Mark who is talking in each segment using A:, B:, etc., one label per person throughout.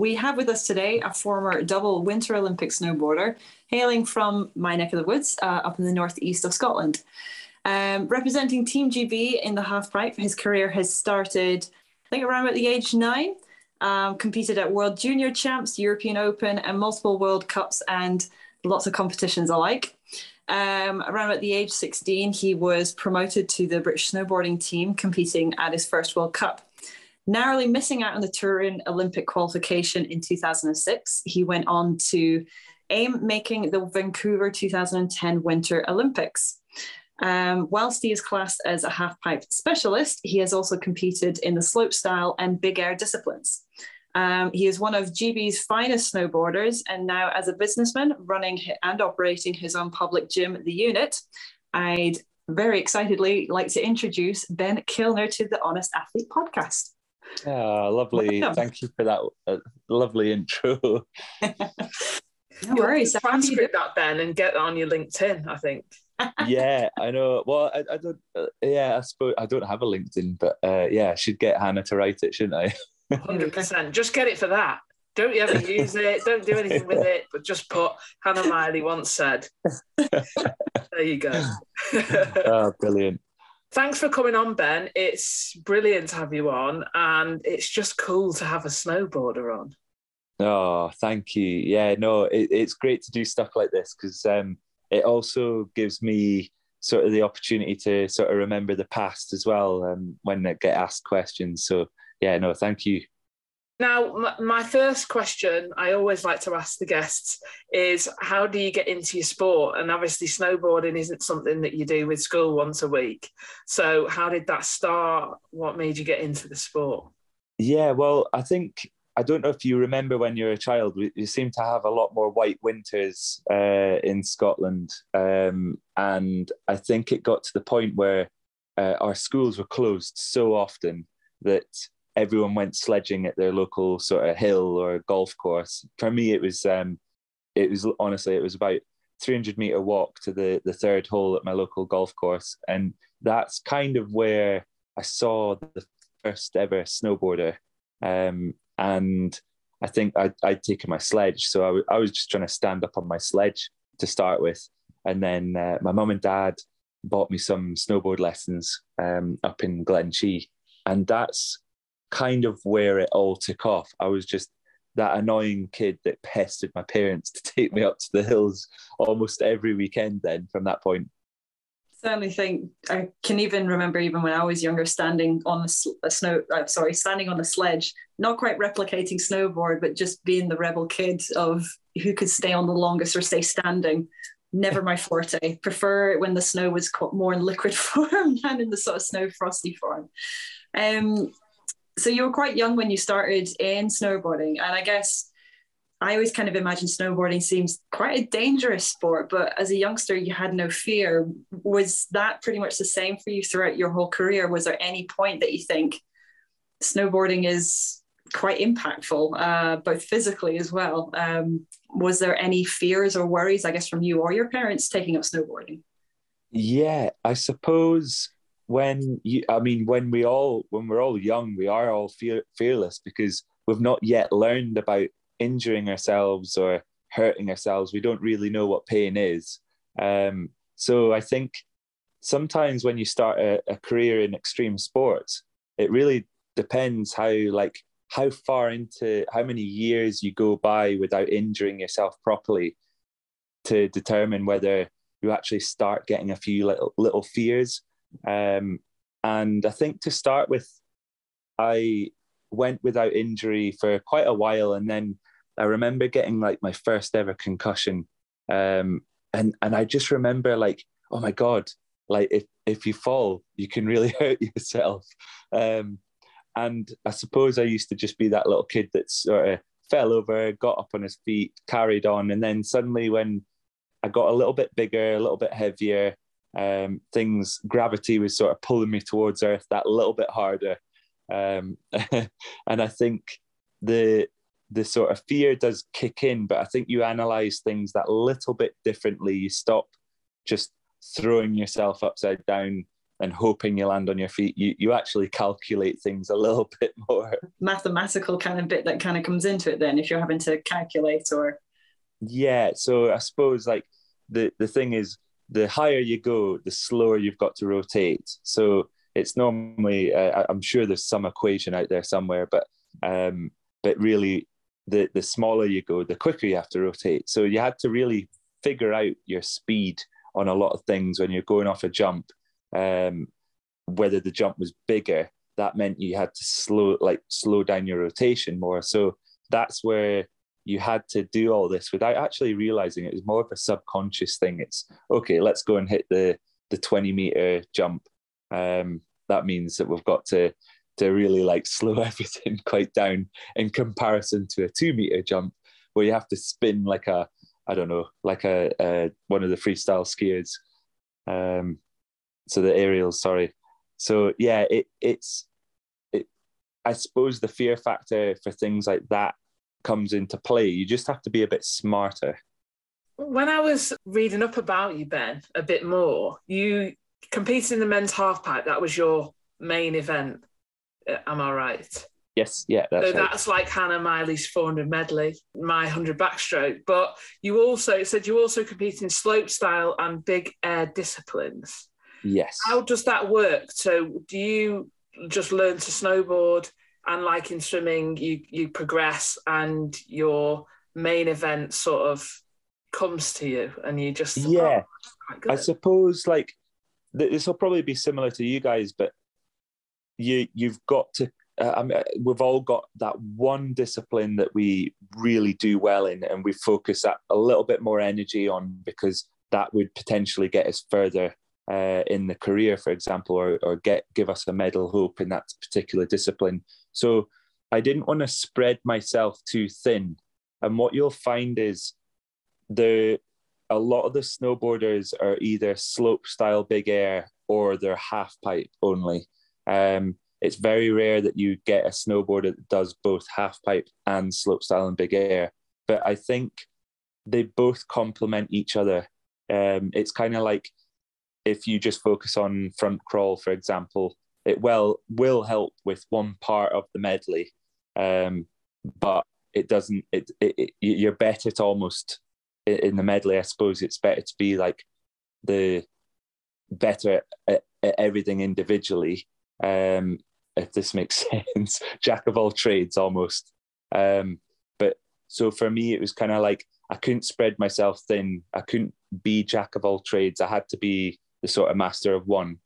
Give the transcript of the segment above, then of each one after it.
A: We have with us today a former double Winter Olympic snowboarder hailing from my neck of the woods uh, up in the northeast of Scotland. Um, representing Team GB in the halfpipe, his career has started, I think, around at the age nine. Um, competed at World Junior Champs, European Open, and multiple World Cups and lots of competitions alike. Um, around at the age 16, he was promoted to the British snowboarding team, competing at his first World Cup. Narrowly missing out on the Turin Olympic qualification in 2006, he went on to aim making the Vancouver 2010 Winter Olympics. Um, whilst he is classed as a half pipe specialist, he has also competed in the slopestyle and big air disciplines. Um, he is one of GB's finest snowboarders, and now as a businessman running and operating his own public gym, The Unit, I'd very excitedly like to introduce Ben Kilner to the Honest Athlete podcast.
B: Ah, lovely.
A: Welcome.
B: Thank you for that uh, lovely intro.
A: No
C: You'll
A: worries.
C: have to transcript that Ben and get on your LinkedIn. I think.
B: yeah, I know. Well, I, I don't. Uh, yeah, I suppose I don't have a LinkedIn, but uh, yeah, I should get Hannah to write it, shouldn't I?
C: Hundred percent. Just get it for that. Don't you ever use it. Don't do anything with it. But just put Hannah Miley once said. there you go.
B: oh, brilliant.
C: Thanks for coming on, Ben. It's brilliant to have you on, and it's just cool to have a snowboarder on.
B: Oh, thank you. Yeah, no, it, it's great to do stuff like this because um, it also gives me sort of the opportunity to sort of remember the past as well um, when I get asked questions. So yeah, no, thank you.
C: Now, my, first question I always like to ask the guests is how do you get into your sport? And obviously, snowboarding isn't something that you do with school once a week. So, how did that start? What made you get into the sport?
B: Yeah, well, I think I don't know if you remember when you were a child. We, we seem to have a lot more white winters uh, in Scotland, um, and I think it got to the point where uh, our schools were closed so often that everyone went sledging at their local sort of hill or golf course. For me, it was um, it was honestly it was about 300 meter walk to the the third hole at my local golf course, and that's kind of where I saw the first ever snowboarder. Um, and I think I'd, I'd taken my sledge, so I, w- I was just trying to stand up on my sledge to start with, and then uh, my mum and dad bought me some snowboard lessons um, up in Glen Glenshee, and that's kind of where it all took off. I was just that annoying kid that pestered my parents to take me up to the hills almost every weekend. Then from that point,
A: certainly think I can even remember even when I was younger, standing on the snow, uh, sorry, standing on a sledge, not quite replicating snowboard, but just being the rebel kid of who could stay on the longest or stay standing. Never my forte. Prefer it when the snow was more in liquid form than in the sort of snow frosty form. Um, so you were quite young when you started in snowboarding, and I guess I always kind of imagine snowboarding seems quite a dangerous sport, but as a youngster, you had no fear. Was that pretty much the same for you throughout your whole career? Was there any point that you think snowboarding is quite impactful, uh, both physically as well? Um, was there any fears or worries, I guess, from you or your parents taking up snowboarding?
B: Yeah, I suppose when you, I mean, when we all, when we're all young, we are all fear, fearless because we've not yet learned about injuring ourselves or hurting ourselves. We don't really know what pain is. Um, so I think sometimes when you start a, a career in extreme sports, it really depends how like how far into how many years you go by without injuring yourself properly to determine whether you actually start getting a few little little fears. Um, and I think to start with, I went without injury for quite a while, and then I remember getting like my first ever concussion, um, and and I just remember like, oh my god, like if if you fall, you can really hurt yourself. Um, and I suppose I used to just be that little kid that sort of fell over, got up on his feet, carried on, and then suddenly when I got a little bit bigger, a little bit heavier, um, things gravity was sort of pulling me towards Earth that little bit harder, um, and I think the the sort of fear does kick in, but I think you analyze things that little bit differently. You stop just throwing yourself upside down and hoping you land on your feet. You you actually calculate things a little bit more.
A: Mathematical kind of bit that kind of comes into it then if you're having to calculate or
B: Yeah, so I suppose like the the thing is the higher you go, the slower you've got to rotate. So it's normally uh, I'm sure there's some equation out there somewhere, but um, but really the the smaller you go, the quicker you have to rotate. So you had to really figure out your speed on a lot of things when you're going off a jump um, whether the jump was bigger, that meant you had to slow like slow down your rotation more. So that's where you had to do all this without actually realizing it was more of a subconscious thing. It's okay, let's go and hit the the 20 meter jump. Um, that means that we've got to to really like slow everything quite down in comparison to a two meter jump where you have to spin like a I don't know like a, a one of the freestyle skiers. Um, so the aerials, sorry. So yeah, it it's it. I suppose the fear factor for things like that comes into play. You just have to be a bit smarter.
C: When I was reading up about you, Ben, a bit more, you competed in the men's half pipe. That was your main event. Uh, am I right?
B: Yes, yeah, that's
C: so
B: right.
C: that's like Hannah Miley's 400 medley, my 100 backstroke. But you also said you also compete in slope style and big air disciplines.
B: Yes.
C: How does that work? So do you just learn to snowboard and like in swimming you you progress and your main event sort of comes to you and you just
B: yeah
C: oh,
B: I suppose like this will probably be similar to you guys but you you've got to uh, I mean, we've all got that one discipline that we really do well in and we focus that a little bit more energy on because that would potentially get us further uh, in the career, for example, or, or get give us a medal hope in that particular discipline. So I didn't want to spread myself too thin. And what you'll find is the a lot of the snowboarders are either slope style big air or they're half pipe only. Um, it's very rare that you get a snowboarder that does both half pipe and slope style and big air. But I think they both complement each other. Um, it's kind of like if you just focus on front crawl, for example, it well will help with one part of the medley, um, but it doesn't. It, it, it, you're better to almost in the medley. I suppose it's better to be like the better at, at everything individually. Um, if this makes sense, jack of all trades almost. Um, but so for me, it was kind of like I couldn't spread myself thin. I couldn't be jack of all trades. I had to be the sort of master of one,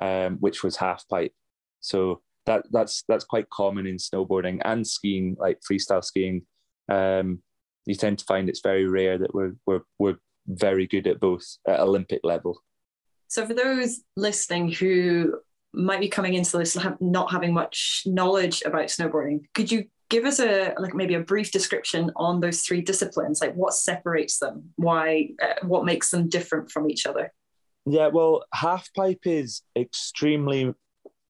B: um, which was half pipe. So that that's that's quite common in snowboarding and skiing, like freestyle skiing. Um, you tend to find it's very rare that we're we're we're very good at both at Olympic level.
A: So for those listening who might be coming into this not having much knowledge about snowboarding, could you give us a like maybe a brief description on those three disciplines like what separates them why uh, what makes them different from each other
B: yeah, well, half pipe is extremely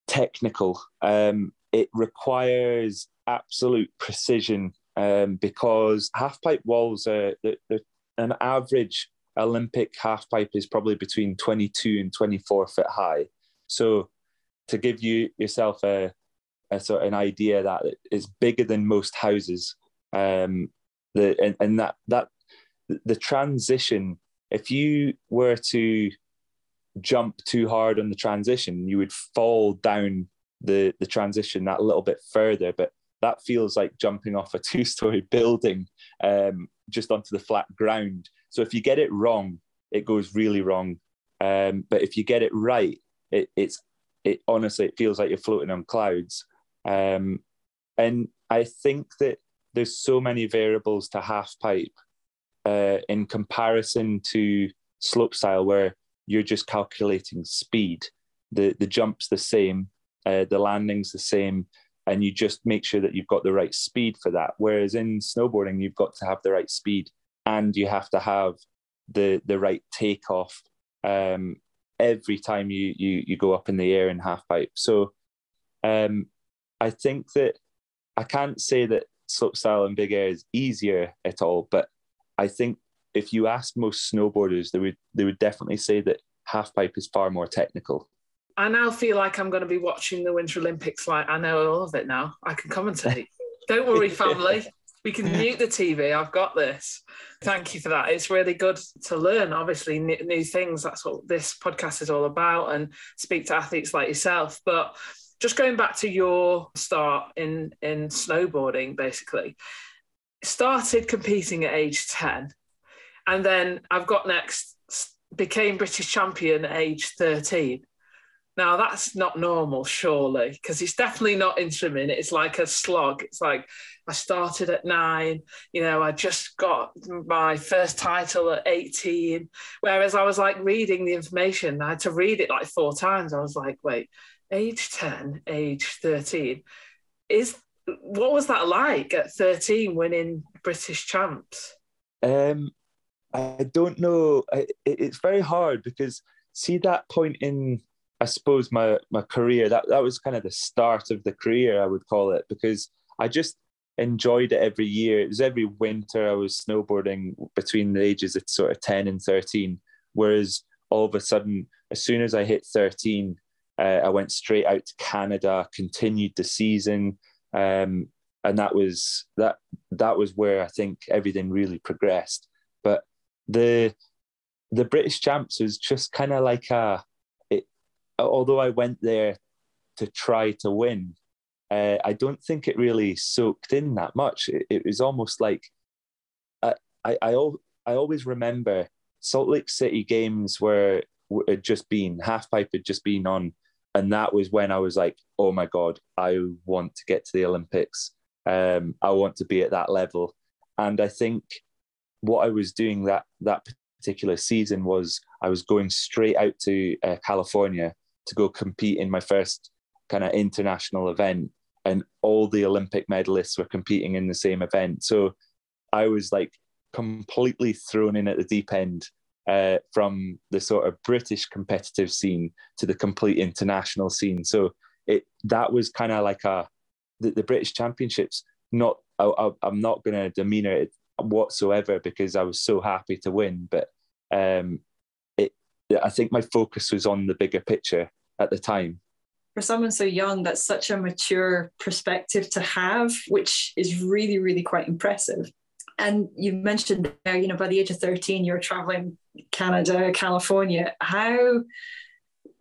B: technical. Um, it requires absolute precision um, because half pipe walls are the, the, an average Olympic half pipe is probably between 22 and 24 foot high. So to give you yourself a, a sort of an idea that it's bigger than most houses, um, the and, and that that the transition. If you were to jump too hard on the transition, you would fall down the the transition that little bit further. But that feels like jumping off a two story building um, just onto the flat ground. So if you get it wrong, it goes really wrong. Um, but if you get it right, it, it's it honestly it feels like you're floating on clouds. Um, and I think that there's so many variables to half pipe uh, in comparison to slope style, where you're just calculating speed. The the jump's the same, uh, the landing's the same, and you just make sure that you've got the right speed for that. Whereas in snowboarding, you've got to have the right speed and you have to have the the right takeoff um, every time you you you go up in the air in half pipe. So um, I think that I can't say that slopestyle and big air is easier at all, but I think if you ask most snowboarders, they would they would definitely say that half pipe is far more technical.
C: I now feel like I'm going to be watching the Winter Olympics. Like I know all of it now. I can commentate. Don't worry, family. We can mute the TV. I've got this. Thank you for that. It's really good to learn, obviously, new, new things. That's what this podcast is all about, and speak to athletes like yourself. But just going back to your start in in snowboarding, basically, started competing at age ten, and then I've got next became British champion at age thirteen. Now that's not normal, surely, because it's definitely not instrument. It's like a slog. It's like I started at nine, you know, I just got my first title at 18. Whereas I was like reading the information, I had to read it like four times. I was like, wait, age 10, age 13. Is what was that like at 13 winning British champs?
B: Um, I don't know. I, it's very hard because see that point in I suppose my my career that that was kind of the start of the career I would call it because I just enjoyed it every year. It was every winter I was snowboarding between the ages of sort of 10 and 13. Whereas all of a sudden, as soon as I hit 13, uh, I went straight out to Canada, continued the season. Um, and that was that that was where I think everything really progressed. The the British champs was just kind of like a although I went there to try to win, uh, I don't think it really soaked in that much. It, it was almost like I, I, I, I always remember Salt Lake City games where had just been half pipe had just been on, and that was when I was like, oh my god, I want to get to the Olympics. Um, I want to be at that level, and I think what I was doing that that particular season was I was going straight out to uh, California to go compete in my first kind of international event and all the olympic medalists were competing in the same event. So i was like completely thrown in at the deep end uh, from the sort of british competitive scene to the complete international scene. So it that was kind of like a the, the, british championships not I, am not going to demean it whatsoever because i was so happy to win but um, it, I think my focus was on the bigger picture at the time.
A: For someone so young, that's such a mature perspective to have, which is really, really quite impressive. And you mentioned there, you know, by the age of 13, you're traveling Canada, California. How,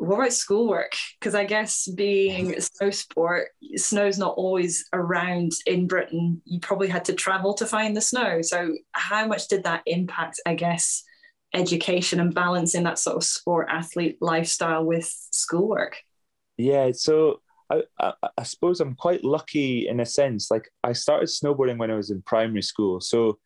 A: what about schoolwork? Because I guess being a snow sport, snow's not always around in Britain. You probably had to travel to find the snow. So, how much did that impact, I guess, education and balancing that sort of sport athlete lifestyle with schoolwork?
B: Yeah, so I, I, I, suppose I'm quite lucky in a sense. Like I started snowboarding when I was in primary school, so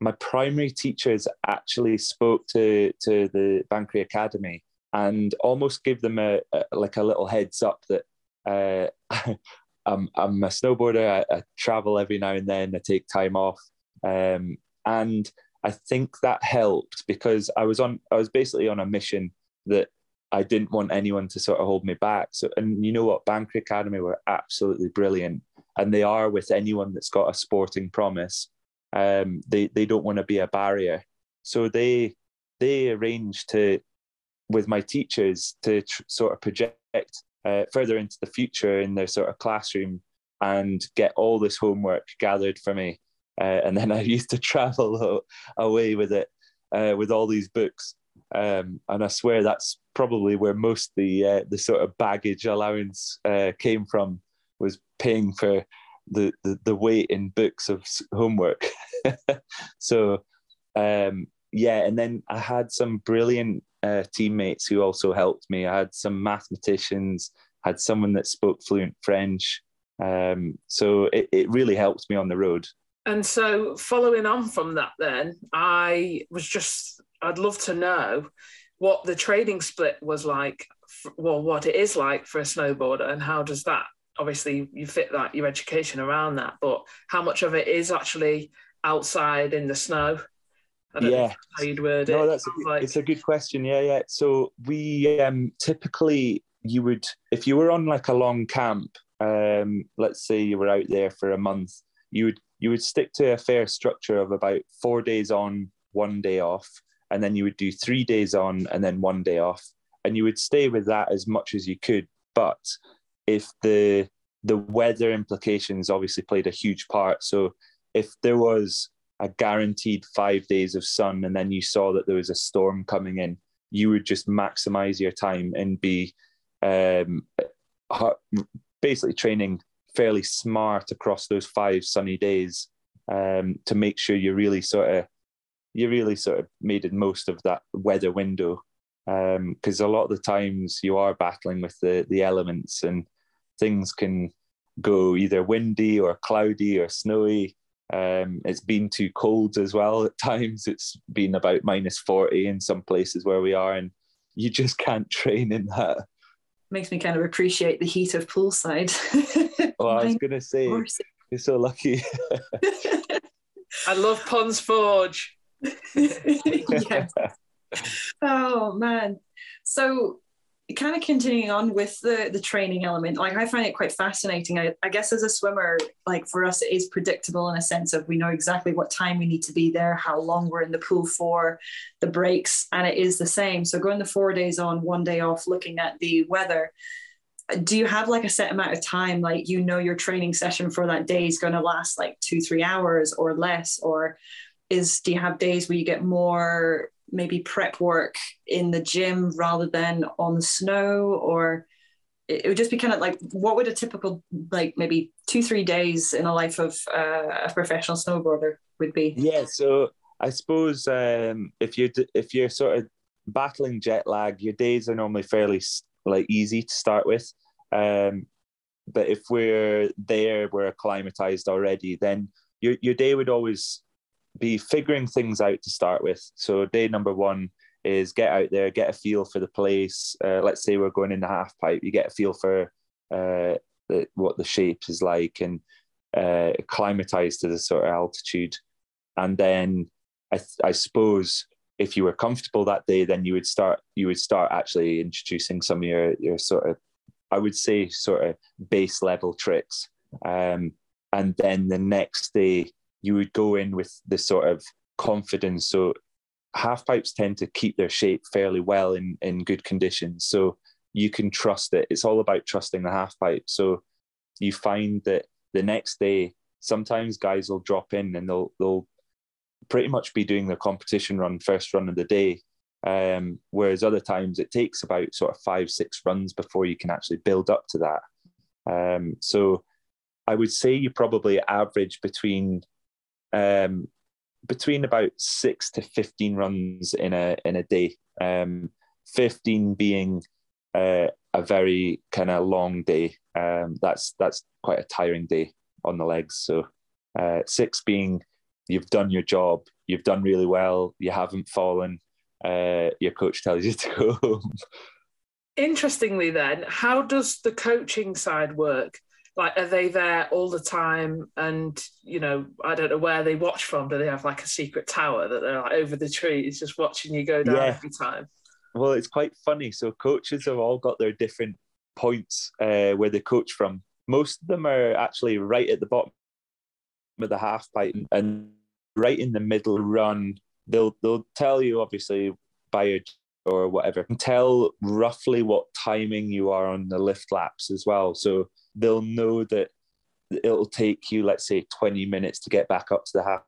B: my primary teachers actually spoke to to the Banchory Academy and almost give them a, a like a little heads up that uh, I'm I'm a snowboarder. I, I, travel every now and then. I take time off, um, and I think that helped because I was on I was basically on a mission that I didn't want anyone to sort of hold me back. So and you know what, Banchory Academy were absolutely brilliant. And they are with anyone that's got a sporting promise. Um, they they don't want to be a barrier. So they they arranged to with my teachers to tr- sort of project uh, further into the future in their sort of classroom and get all this homework gathered for me uh, and then I used to travel away with it uh, with all these books. Um, and I swear that's probably where most the uh, the sort of baggage allowance uh, came from was paying for the, the, the weight in books of homework. so um, yeah, and then I had some brilliant uh, teammates who also helped me. I had some mathematicians, had someone that spoke fluent French. Um, so it, it really helped me on the road.
C: And so, following on from that, then I was just, I'd love to know what the trading split was like, well, what it is like for a snowboarder, and how does that obviously you fit that your education around that, but how much of it is actually outside in the snow?
B: Yeah, how you'd word no, it. that's a, like... it's a good question. Yeah, yeah. So we um, typically you would if you were on like a long camp, um, let's say you were out there for a month, you would you would stick to a fair structure of about four days on, one day off, and then you would do three days on and then one day off. and you would stay with that as much as you could. But if the the weather implications obviously played a huge part. So if there was a guaranteed five days of sun and then you saw that there was a storm coming in, you would just maximize your time and be um, basically training fairly smart across those five sunny days um, to make sure you really sort of you really sort of made the most of that weather window. Because um, a lot of the times you are battling with the the elements and things can go either windy or cloudy or snowy um, it's been too cold as well at times. It's been about minus 40 in some places where we are and you just can't train in that.
A: Makes me kind of appreciate the heat of poolside.
B: Well i was gonna say you're so lucky.
C: I love ponds forge.
A: Yes. oh man. So kind of continuing on with the the training element like i find it quite fascinating. I, I, guess as a swimmer like for us it is predictable in a sense of we know exactly what time we need to be there how long we're in the pool for the breaks and it is the same. So going the four days on one day off looking at the weather do you have like a set amount of time like you know your training session for that day is going to last like two three hours or less? Or is do you have days where you get more maybe prep work in the gym rather than on the snow or it would just be kind of like what would a typical like maybe two three days in a life of uh, a professional snowboarder would be?
B: Yeah so i suppose um, if you if you're sort of battling jet lag your days are normally fairly like easy to start with. Um, but if we're there we're acclimatized already then your, your day would always be figuring things out to start with. So day number one is get out there, get a feel for the place. Uh, let's say we're going in the half pipe, you get a feel for uh, the, what the shape is like and uh, acclimatize to the sort of altitude. And then I, I suppose if you were comfortable that day, then you would start you would start actually introducing some of your your sort of I would say sort of base level tricks. Um, and then the next day you would go in with this sort of confidence. So half pipes tend to keep their shape fairly well in, in good conditions. So you can trust it. It's all about trusting the half pipe. So you find that the next day, sometimes guys will drop in and they'll they'll pretty much be doing the competition run first run of the day. Um, whereas other times it takes about sort of five, six runs before you can actually build up to that. Um, so I would say you probably average between um, between about six to fifteen runs in a in a day. Um, fifteen being uh, a very kind of long day. Um, that's that's quite a tiring day on the legs. So uh, six being you've done your job, you've done really well, you haven't fallen. Uh, your coach tells you to go home.
C: Interestingly, then, how does the coaching side work? Like are they there all the time? And you know i don't know where they watch from. Do they have like a secret tower that they're like over the trees just watching you go down yeah. every time?
B: Well it's quite funny. So coaches have all got their different points uh, where they coach from. Most of them are actually right at the bottom of the half pipe and right in the middle run. They'll they'll tell you obviously by your or whatever tell roughly what timing you are on the lift laps as well. So they'll know that it'll take you, let's say, 20 minutes to get back up to the half,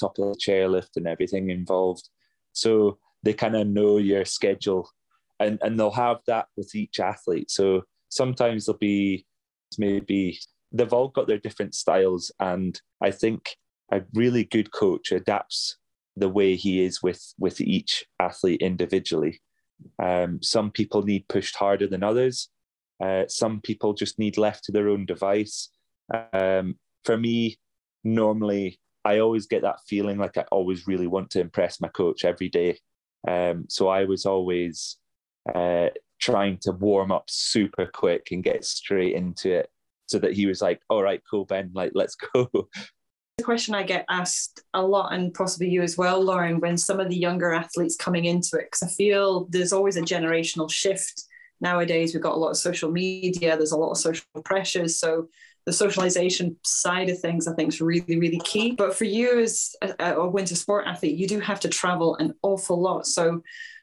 B: top of the chairlift and everything involved. So they kind of know your schedule and, and they'll have that with each athlete. So sometimes they'll be maybe they've all got their different styles. And I think a really good coach adapts the way he is with, with each athlete individually. Um, some people need pushed harder than others. Uh, some people just need left to their own device. Um, for me, normally, I always get that feeling like I always really want to impress my coach every day. Um, so I was always uh, trying to warm up super quick and get straight into it so that he was like, all right, cool, Ben, like, let's go.
A: The question I get asked a lot, and possibly you as well, Lauren, when some of the younger athletes coming into it, because I feel there's always a generational shift nowadays we've got a lot of social media there's a lot of social pressures. So the socialization side of things i think is really really key. But for you as a, a winter sport athlete you do have to travel an awful lot. So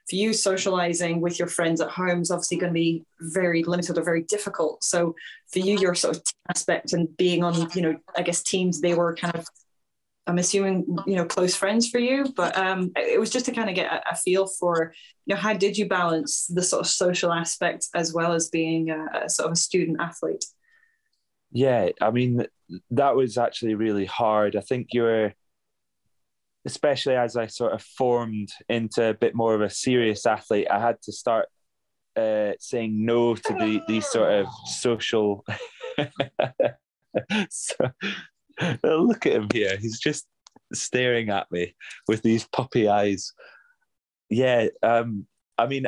A: for you, socializing with your friends at home is obviously going to be very limited or very difficult. So for you, your sort of aspect and being on, you know, I guess teams, they were kind of, I'm assuming, you know, close friends for you. But um, it was just to kind of get a, a feel for, you know, how did you balance the sort of social aspect as well as being a, a sort of a student athlete?
B: Yeah, I mean, that was actually really hard. I think you were especially as I sort of formed into a bit more of a serious athlete, I had to start uh, saying no to the these sort of social. so, look at him here; he's just staring at me with these puppy eyes. Yeah, um, I mean,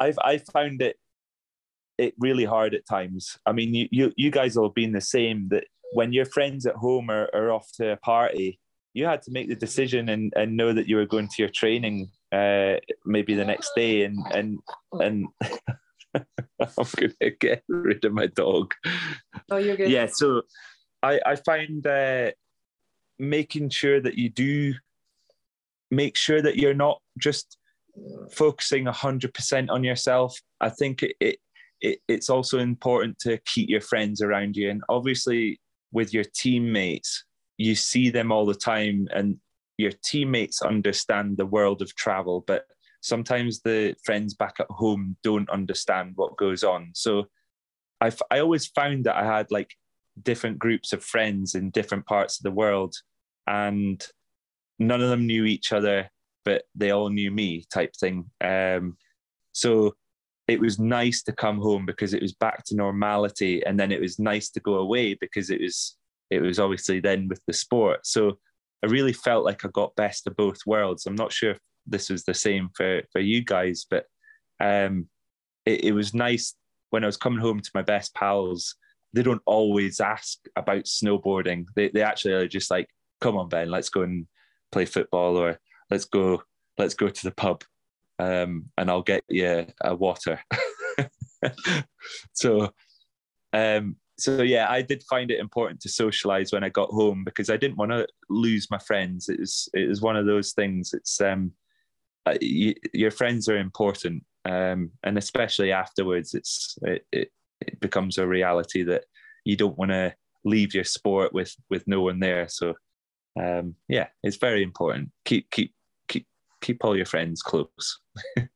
B: I've I found it it really hard at times. I mean, you you, you guys all been the same that when your friends at home are, are off to a party you had to make the decision and, and know that you were going to your training uh, maybe the next day and and and I'm gonna get rid of my dog.
A: Oh, you're good.
B: Yeah, so I I find uh, making sure that you do make sure that you're not just focusing hundred percent on yourself. I think it, it it it's also important to keep your friends around you, and obviously with your teammates you see them all the time and your teammates understand the world of travel, but sometimes the friends back at home don't understand what goes on. So I, I always found that I had like different groups of friends in different parts of the world, and none of them knew each other, but they all knew me, type thing. Um, so it was nice to come home because it was back to normality, and then it was nice to go away because it was it was obviously then with the sport. So I really felt like I got best of both worlds. I'm not sure if this was the same for, for you guys, but um, it, it was nice when I was coming home to my best pals. They don't always ask about snowboarding. They, they actually are just like, come on, Ben, let's go and play football or let's go, let's go to the pub um, and I'll get you a water. so um, so yeah, I did find it important to socialize when I got home because I didn't want to lose my friends. It was it was one of those things. It's um, uh, you, your friends are important, um, and especially afterwards, it's it, it, it becomes a reality that you don't want to leave your sport with with no one there. So um, yeah, it's very important. Keep keep keep keep all your friends close.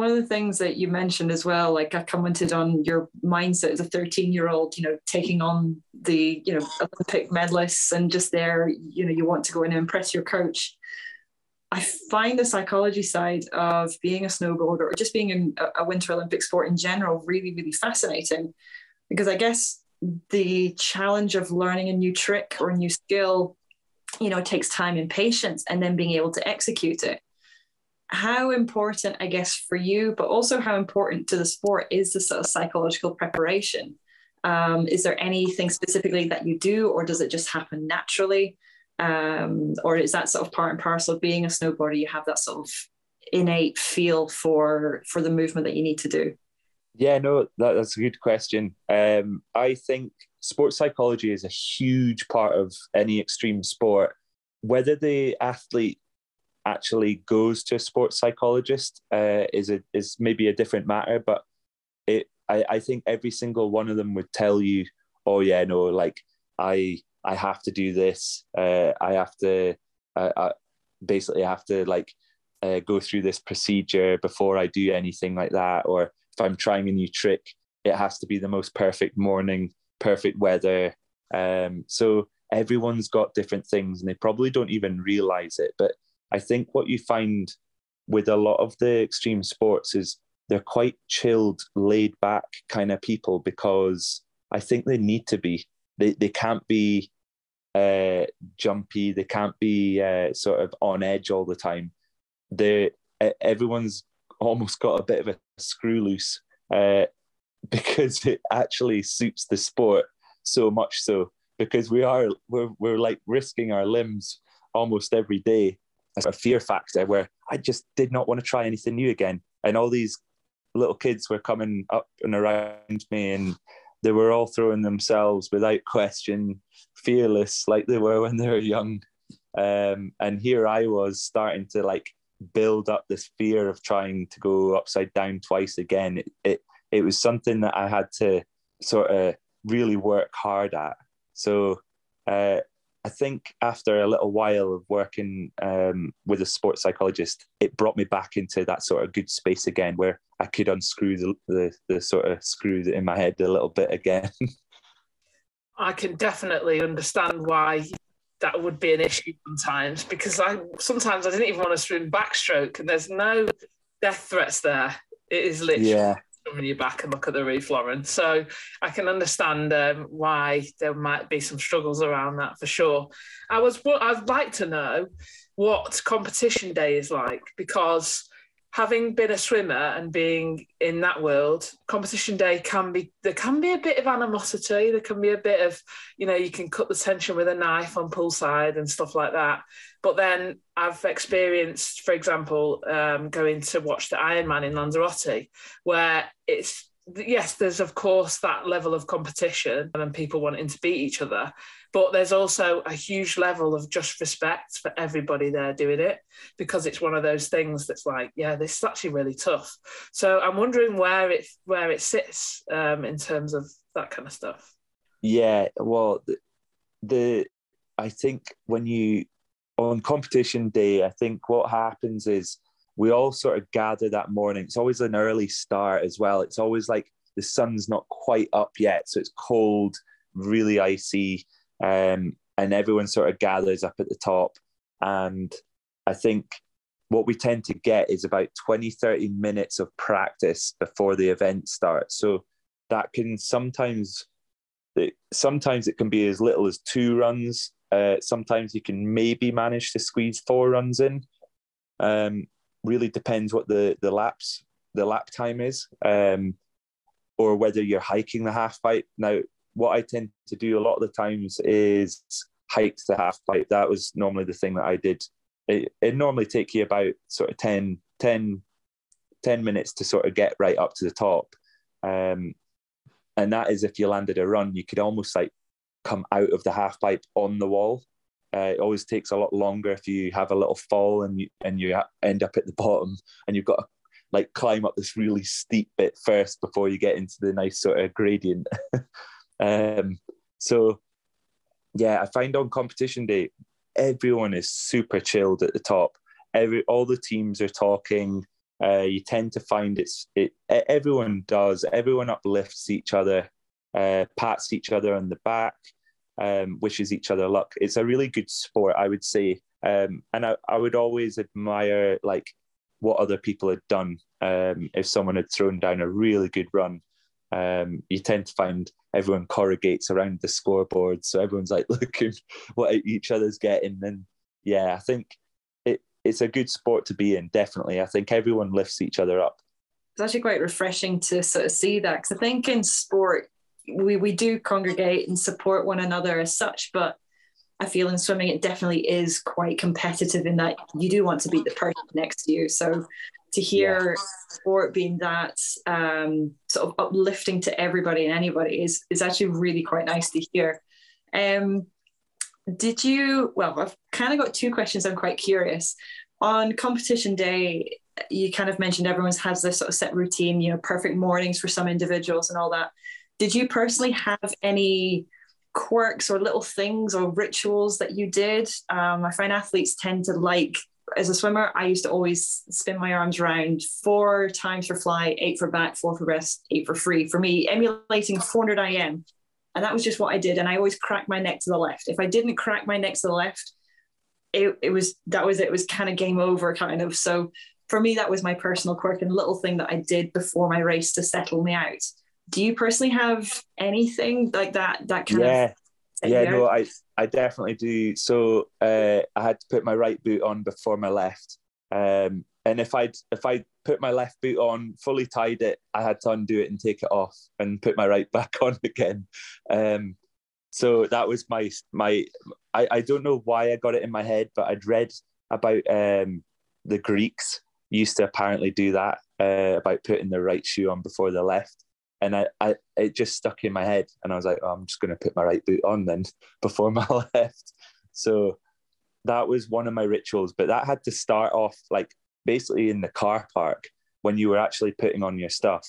A: one of the things that you mentioned as well, like I commented on your mindset as a 13 year old, you know, taking on the, you know, Olympic medalists and just there, you know, you want to go in and impress your coach. I find the psychology side of being a snowboarder or just being in a Winter Olympic sport in general really, really fascinating because I guess the challenge of learning a new trick or a new skill, you know, takes time and patience and then being able to execute it how important, I guess, for you, but also how important to the sport is the sort of psychological preparation? Um, is there anything specifically that you do, or does it just happen naturally? Um, or is that sort of part and parcel of being a snowboarder? You have that sort of innate feel for for the movement that you need to do.
B: Yeah, no, that, that's a good question. Um, I think sports psychology is a huge part of any extreme sport. Whether the athlete actually goes to a sports psychologist uh, is a, is maybe a different matter, but it I, I think every single one of them would tell you, oh yeah, no, like I I have to do this. Uh, I have to uh, I basically have to like uh, go through this procedure before I do anything like that. Or if I'm trying a new trick, it has to be the most perfect morning, perfect weather. Um, so everyone's got different things, and they probably don't even realize it. But I think what you find with a lot of the extreme sports is they're quite chilled, laid back kind of people because I think they need to be. They they can't be uh, jumpy. They can't be uh, sort of on edge all the time. They everyone's almost got a bit of a screw loose uh, because it actually suits the sport so much so because we are we're, we're like risking our limbs almost every day as a fear factor where I just did not want to try anything new again. And all these little kids were coming up and around me and they were all throwing themselves without question, fearless like they were when they were young. Um, and here I was starting to like build up this fear of trying to go upside down twice again. It it, it was something that I had to sort of really work hard at. So uh, I think after a little while of working um, with a sports psychologist, it brought me back into that sort of good space again, where I could unscrew the the, the sort of screws in my head a little bit again.
C: I can definitely understand why that would be an issue sometimes because I sometimes I didn't even want to swim backstroke and there's no death threats there. It is literally
B: yeah,
C: on your back and look at the reef, Lauren. So I can understand um, why there might be some struggles around that for sure. I was, I'd like to know what competition day is like because having been a swimmer and being in that world, competition day can be there can be a bit of animosity. There can be a bit of, you know, you can cut the tension with a knife on poolside and stuff like that. But then I've experienced, for example, um, going to watch the Ironman in Lanzarote, where it's yes, there's of course that level of competition and people wanting to beat each other, but there's also a huge level of just respect for everybody there doing it because it's one of those things that's like, yeah, this is actually really tough. So I'm wondering where it where it sits um, in terms of that kind of stuff.
B: Yeah, well, the, the I think when you on competition day, I think what happens is we all sort of gather that morning. It's always an early start as well. It's always like the sun's not quite up yet, so it's cold, really icy, um, and everyone sort of gathers up at the top. And I think what we tend to get is about 20, 30 minutes of practice before the event starts. So that can sometimes sometimes it can be as little as two runs. Uh, sometimes you can maybe manage to squeeze four runs in. Um, really depends what the the laps the lap time is, um, or whether you're hiking the half pipe. Now, what I tend to do a lot of the times is hike the half pipe. That was normally the thing that I did. It, it normally take you about sort of 10, 10, 10 minutes to sort of get right up to the top. Um, and that is if you landed a run, you could almost like come out of the half pipe on the wall. Uh, it always takes a lot longer if you have a little fall and you and you end up at the bottom and you've got to like climb up this really steep bit first before you get into the nice sort of gradient. um, so yeah, I find on competition day everyone is super chilled at the top. Every all the teams are talking. Uh, you tend to find it's it. Everyone does. Everyone uplifts each other, uh, pats each other on the back, um, wishes each other luck. It's a really good sport, I would say. Um, and I, I would always admire like what other people had done. Um, if someone had thrown down a really good run, um, you tend to find everyone corrugates around the scoreboard, so everyone's like looking what each other's getting. And yeah, I think it it's a good sport to be in. Definitely, I think everyone lifts each other up.
A: It's actually quite refreshing to sort of see that because I think in sport we we do congregate and support one another as such, but I feel in swimming it definitely is quite competitive in that you do want to beat the person next to you. So to hear yeah. sport being that um, sort of uplifting to everybody and anybody is is actually really quite nice to hear. Um, did you, well, I've kind of got two questions. I'm quite curious. On competition day, you kind of mentioned everyone's has this sort of set routine, you know, perfect mornings for some individuals and all that. Did you personally have any quirks or little things or rituals that you did? Um, I find athletes tend to like, as a swimmer, I used to always spin my arms around four times for fly, eight for back, four for rest, eight for free. For me, emulating 400 IM and that was just what I did. And I always cracked my neck to the left. If I didn't crack my neck to the left, it, it was that was it. it was kind of game over, kind of. So for me, that was my personal quirk and little thing that I did before my race to settle me out. Do you personally have anything like that? That kind
B: yeah.
A: of
B: yeah, no, I I definitely do. So uh, I had to put my right boot on before my left, um, and if I'd if I put my left boot on, fully tied it, I had to undo it and take it off and put my right back on again. Um, so that was my my. I, I don't know why I got it in my head, but I'd read about um, the Greeks used to apparently do that uh, about putting the right shoe on before the left, and I, I it just stuck in my head, and I was like, oh, I'm just going to put my right boot on then before my left. So that was one of my rituals, but that had to start off like basically in the car park when you were actually putting on your stuff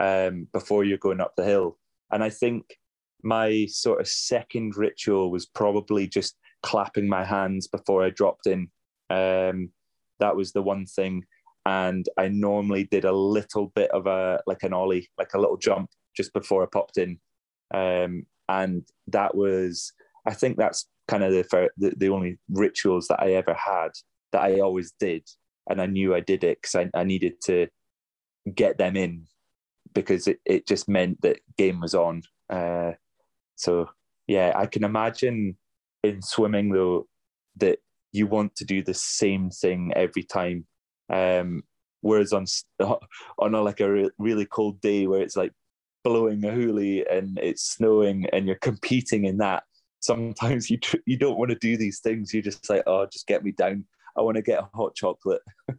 B: um, before you're going up the hill. And I think my sort of second ritual was probably just clapping my hands before I dropped in. Um, that was the one thing. And I normally did a little bit of a like an ollie, like a little jump just before I popped in. Um, and that was, I think that's kind of the, the, the only rituals that I ever had that I always did. And I knew I did it because I, I needed to get them in because it, it just meant that game was on. Uh, so yeah, I can imagine in swimming though that you want to do the same thing every time. Um, whereas on on a, like a re- really cold day where it's like blowing a hoolie and it's snowing and you're competing in that, sometimes you tr- you don't want to do these things. You're just like, oh, just get me down. I want to get a hot chocolate.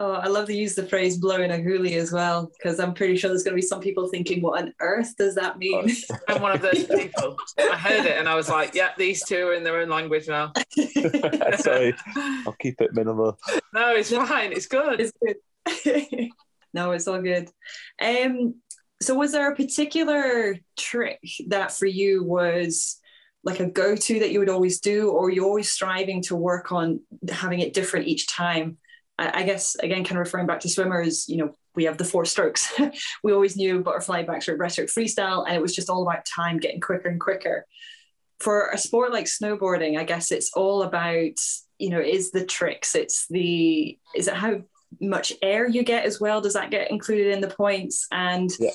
A: Oh, I love to use the phrase blowing a hoolie as well, because I'm pretty sure there's going to be some people thinking, what on earth does that mean?
C: I'm one of those people. I heard it and I was like, yeah, these two are in their own language now.
B: Sorry, I'll keep it minimal.
C: No, it's fine. It's good.
A: It's good. no, it's all good. Um, so, was there a particular trick that for you was like a go to that you would always do, or you're always striving to work on having it different each time? I guess again, kind of referring back to swimmers, you know, we have the four strokes. we always knew butterfly, backstroke, breaststroke, freestyle, and it was just all about time getting quicker and quicker. For a sport like snowboarding, I guess it's all about, you know, is the tricks. It's the is it how much air you get as well? Does that get included in the points? And
B: yeah,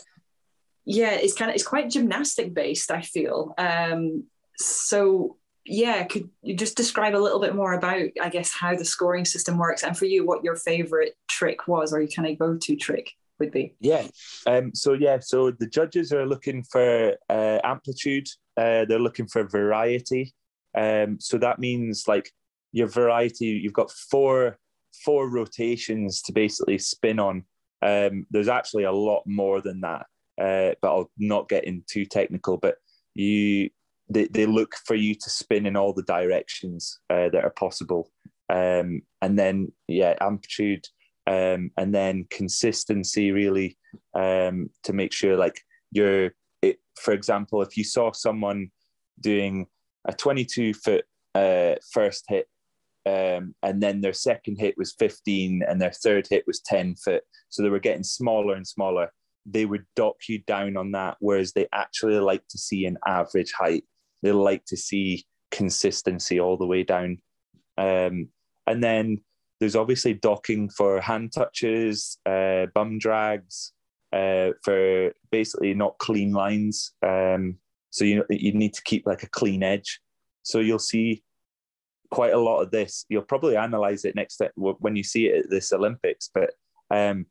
A: yeah it's kind of it's quite gymnastic based. I feel. Um, so yeah, could you just describe a little bit more about, I guess, how the scoring system works, and for you, what your favorite trick was, or your kind of go-to trick would be?
B: Yeah. Um, so yeah, so the judges are looking for uh, amplitude. Uh, they're looking for variety. Um, so that means like your variety. You've got four four rotations to basically spin on. Um, there's actually a lot more than that, uh, but I'll not get in too technical. But you they, they look for you to spin in all the directions uh, that are possible. Um, and then, yeah, amplitude um, and then consistency really um, to make sure like you're, it, for example, if you saw someone doing a 22 foot uh, first hit um, and then their second hit was 15 and their third hit was 10 foot. So they were getting smaller and smaller. They would dock you down on that, whereas they actually like to see an average height they like to see consistency all the way down. Um, and then there's obviously docking for hand touches, uh, bum drags, uh, for basically not clean lines. Um, so you you need to keep like a clean edge. So you'll see quite a lot of this. You'll probably analyze it next when you see it at this Olympics. But um,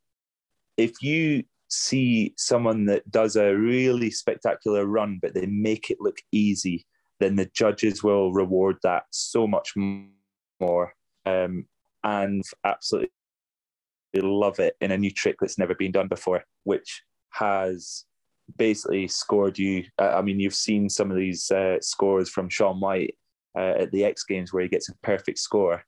B: if you see someone that does a really spectacular run, but they make it look easy, then the judges will reward that so much more. Um, and absolutely love it in a new trick that's never been done before, which has basically scored you. Uh, I mean, you've seen some of these uh, scores from Shaun White uh, at the X Games where he gets a perfect score.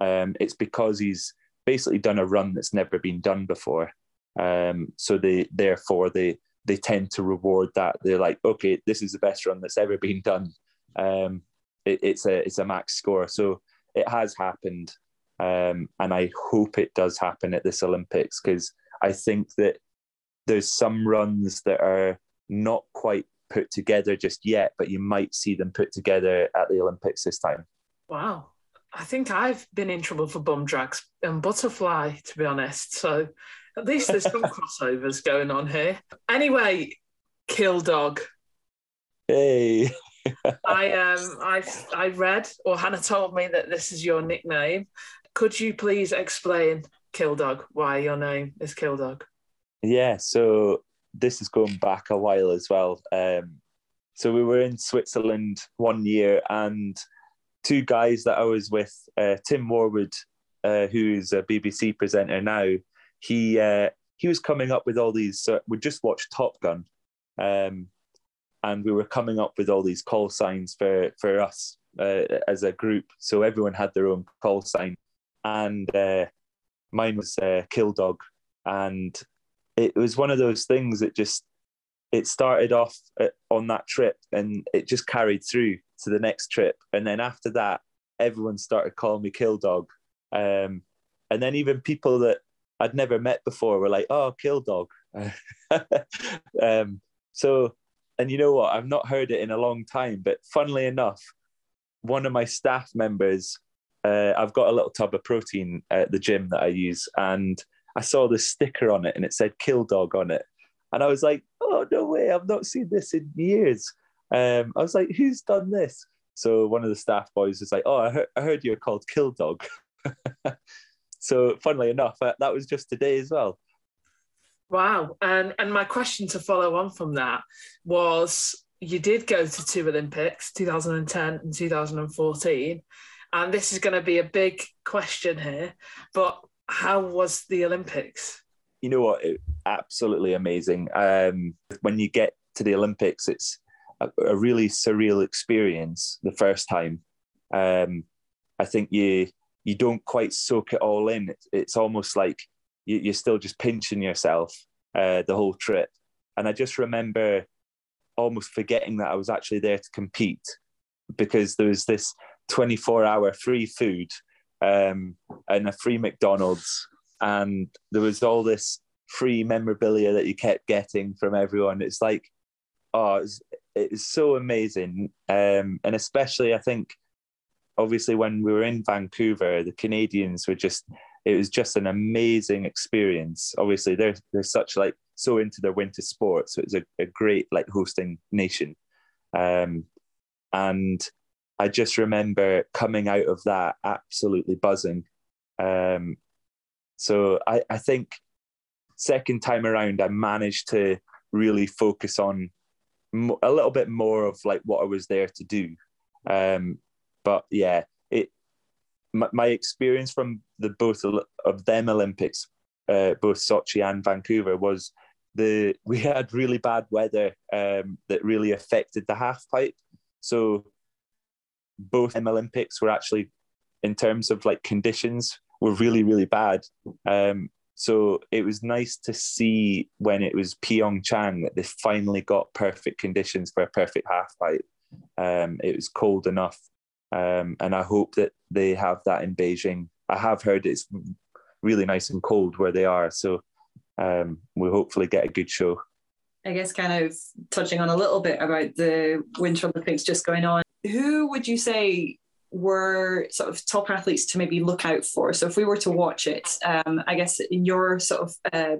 B: Um, it's because he's basically done a run that's never been done before. Um, so they therefore they they tend to reward that. They're like, okay, this is the best run that's ever been done. Um, it, it's a it's a max score, so it has happened, um, and I hope it does happen at this Olympics because I think that there's some runs that are not quite put together just yet, but you might see them put together at the Olympics this time.
C: Wow. I think I've been in trouble for bum drags and butterfly, to be honest. So at least there's some crossovers going on here. Anyway, kill dog.
B: Hey.
C: I um I I read or Hannah told me that this is your nickname. Could you please explain Kill Dog? Why your name is Kill Dog?
B: Yeah, so this is going back a while as well. Um, so we were in Switzerland one year, and two guys that I was with, uh, Tim Warwood, uh, who's a BBC presenter now, he uh, he was coming up with all these. Uh, we just watched Top Gun, um, and we were coming up with all these call signs for for us uh, as a group. So everyone had their own call sign, and uh, mine was uh, Kill Dog, and it was one of those things that just it started off uh, on that trip and it just carried through to the next trip, and then after that, everyone started calling me Kill Dog, um, and then even people that I'd never met before were like, "Oh, Kill Dog." um, so, and you know what? I've not heard it in a long time, but funnily enough, one of my staff members, uh, I've got a little tub of protein at the gym that I use, and I saw this sticker on it and it said Kill Dog on it. And I was like, oh, no way, I've not seen this in years. Um, I was like, who's done this? So one of the staff boys was like, oh, I I heard you're called Kill Dog. so funnily enough, uh, that was just today as well.
C: Wow. And, and my question to follow on from that was you did go to two Olympics, 2010 and 2014. And this is going to be a big question here, but how was the Olympics?
B: You know what? It, absolutely amazing. Um, when you get to the Olympics, it's a, a really surreal experience the first time. Um, I think you you don't quite soak it all in. It's, it's almost like you, are still just pinching yourself uh, the whole trip. And I just remember almost forgetting that I was actually there to compete because there was this 24 hour free food um, and a free McDonald's. And there was all this free memorabilia that you kept getting from everyone. It's like, oh, it's, it's so amazing. Um, and especially, I think, obviously, when we were in Vancouver, the Canadians were just, it was just an amazing experience. Obviously, they're, they're such like, so into their winter sports. So it's a, a great like hosting nation. Um, and I just remember coming out of that absolutely buzzing. Um, so I, I think second time around, I managed to really focus on a little bit more of like what I was there to do. Um, but yeah, it my, my, experience from the both of them Olympics, uh, both Sochi and Vancouver, was the we had really bad weather um, that really affected the half pipe. So both Olympics were actually, in terms of like conditions, were really really bad. Um, so it was nice to see when it was Pyeongchang that they finally got perfect conditions for a perfect half pipe. Um, it was cold enough, um, and I hope that they have that in Beijing. I have heard it's really nice and cold where they are, so um, we'll hopefully get a good show.
A: I guess kind of touching on a little bit about the Winter Olympics just going on who would you say were sort of top athletes to maybe look out for? So if we were to watch it, um, I guess in your sort of uh,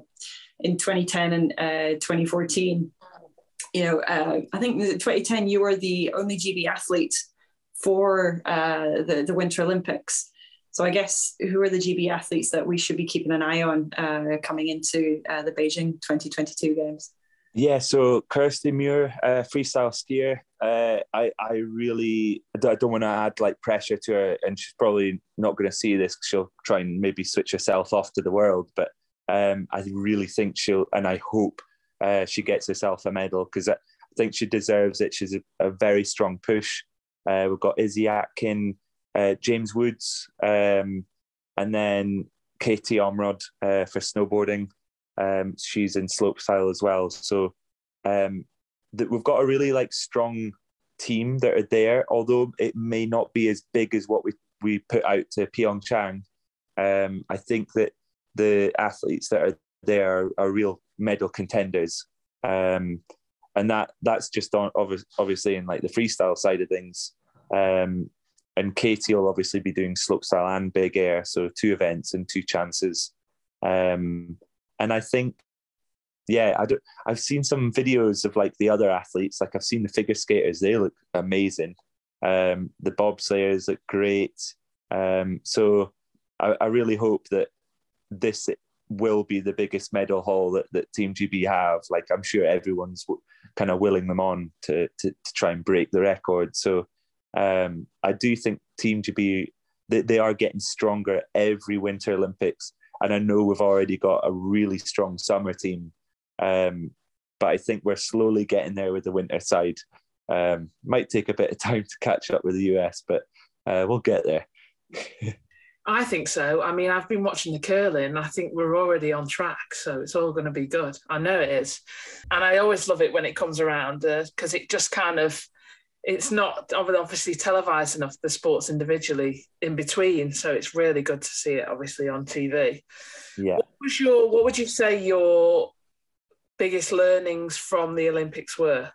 A: in 2010 and uh, 2014, you know, uh, I think 2010 you were the only GB athlete for uh, the the Winter Olympics. So I guess who are the GB athletes that we should be keeping an eye on uh, coming into uh, the Beijing 2022 games?
B: Yeah, so Kirsty Muir, uh, freestyle skier. Uh, I I really I don't want to add like pressure to her, and she's probably not going to see this. She'll try and maybe switch herself off to the world, but um, I really think she'll, and I hope uh, she gets herself a medal because I, I think she deserves it. She's a, a very strong push. Uh, we've got Izzy Atkin, uh, James Woods, um, and then Katie Ormerod uh, for snowboarding. Um, she's in slopestyle as well. So um, that we've got a really like strong team that are there, although it may not be as big as what we, we put out to Pyeongchang. Um, I think that the athletes that are there are, are real medal contenders. Um, and that that's just on obviously in like the freestyle side of things. Um, and Katie will obviously be doing slopestyle and big air, so two events and two chances. Um, and I think, yeah, I don't. I've seen some videos of like the other athletes. Like I've seen the figure skaters; they look amazing. Um, the bobsleighers look great. Um, so I, I really hope that this will be the biggest medal haul that, that Team GB have. Like I'm sure everyone's kind of willing them on to, to, to try and break the record. So um, I do think Team GB they, they are getting stronger every Winter Olympics. And I know we've already got a really strong summer team, um, but I think we're slowly getting there with the winter side. Um, might take a bit of time to catch up with the US, but uh, we'll get there.
C: I think so. I mean, I've been watching the curling. I think we're already on track, so it's all going to be good. I know it is, and I always love it when it comes around because uh, it just kind of it's not obviously televised enough the sports individually in between so it's really good to see it obviously on tv
B: yeah
C: what was your what would you say your biggest learnings from the olympics were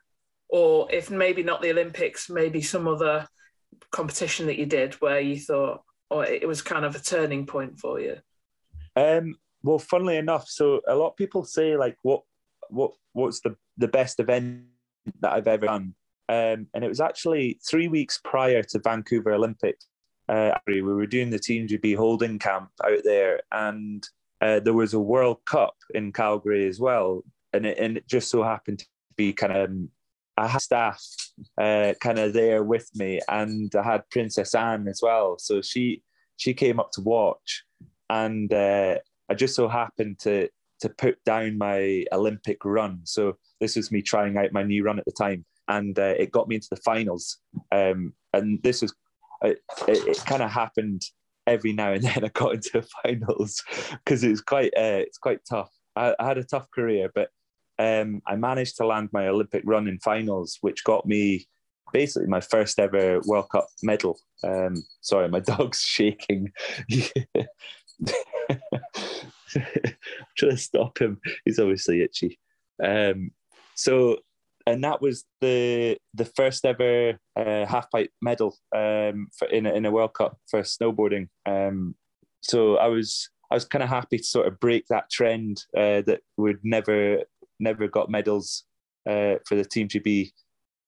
C: or if maybe not the olympics maybe some other competition that you did where you thought or it was kind of a turning point for you
B: um well funnily enough so a lot of people say like what what what's the the best event that i've ever done um, and it was actually three weeks prior to Vancouver Olympics. Uh, we were doing the Team GB holding camp out there, and uh, there was a World Cup in Calgary as well. And it, and it just so happened to be kind of um, I had staff uh, kind of there with me, and I had Princess Anne as well. So she she came up to watch, and uh, I just so happened to to put down my Olympic run. So this was me trying out my new run at the time and uh, it got me into the finals. Um, and this was it, it, it kind of happened every now and then. I got into the finals because it was quite uh, it's quite tough. I, I, had a tough career, but um, I managed to land my Olympic run in finals, which got me basically my first ever World Cup medal. Um, sorry, my dog's shaking. I'm trying to stop him. He's obviously itchy. Um, so and that was the the first ever uh, half pipe medal um, for, in a, in a World Cup for snowboarding. Um, so I was I was kind of happy to sort of break that trend uh, that would never never got medals uh, for the Team GB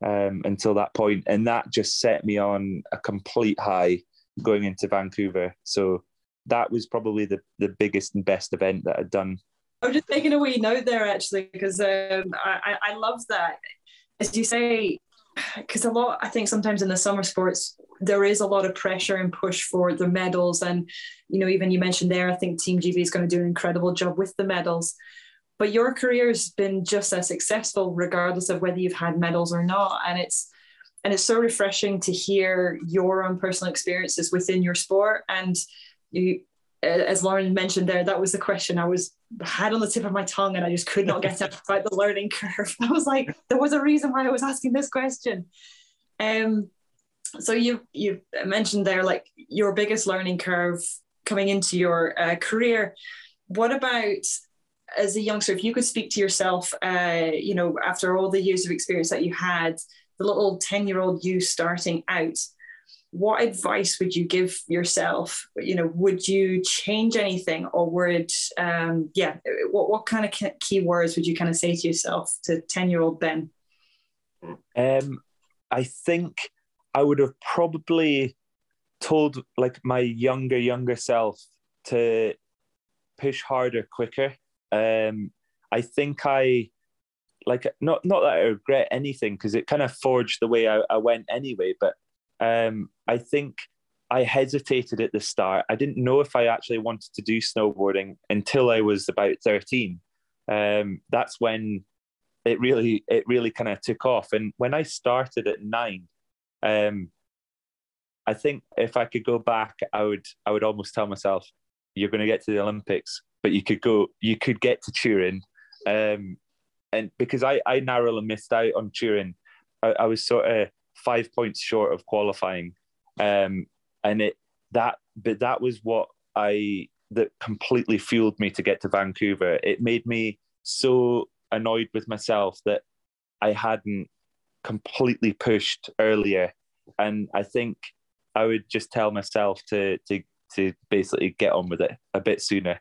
B: um, until that point, and that just set me on a complete high going into Vancouver. So that was probably the the biggest and best event that I'd done
A: I'm just taking a wee note there actually because um, I, I love that. As you say, because a lot, I think sometimes in the summer sports, there is a lot of pressure and push for the medals. And, you know, even you mentioned there, I think Team GB is going to do an incredible job with the medals. But your career has been just as successful, regardless of whether you've had medals or not. And it's, and it's so refreshing to hear your own personal experiences within your sport and you as Lauren mentioned there, that was the question I was had on the tip of my tongue, and I just could not get out about the learning curve. I was like, there was a reason why I was asking this question. Um, so you you mentioned there like your biggest learning curve coming into your uh, career. What about as a youngster? If you could speak to yourself, uh, you know, after all the years of experience that you had, the little ten year old you starting out what advice would you give yourself you know would you change anything or would um yeah what, what kind of key words would you kind of say to yourself to 10 year old ben
B: um i think i would have probably told like my younger younger self to push harder quicker um i think i like not not that i regret anything because it kind of forged the way I, I went anyway but um, I think I hesitated at the start. I didn't know if I actually wanted to do snowboarding until I was about 13. Um, that's when it really it really kind of took off. And when I started at nine, um, I think if I could go back, I would I would almost tell myself, "You're going to get to the Olympics, but you could go, you could get to Turin." Um, and because I I narrowly missed out on Turin, I, I was sort of five points short of qualifying, um, and it that but that was what I that completely fueled me to get to Vancouver. It made me so annoyed with myself that I hadn't completely pushed earlier, and I think I would just tell myself to to to basically get on with it a bit sooner.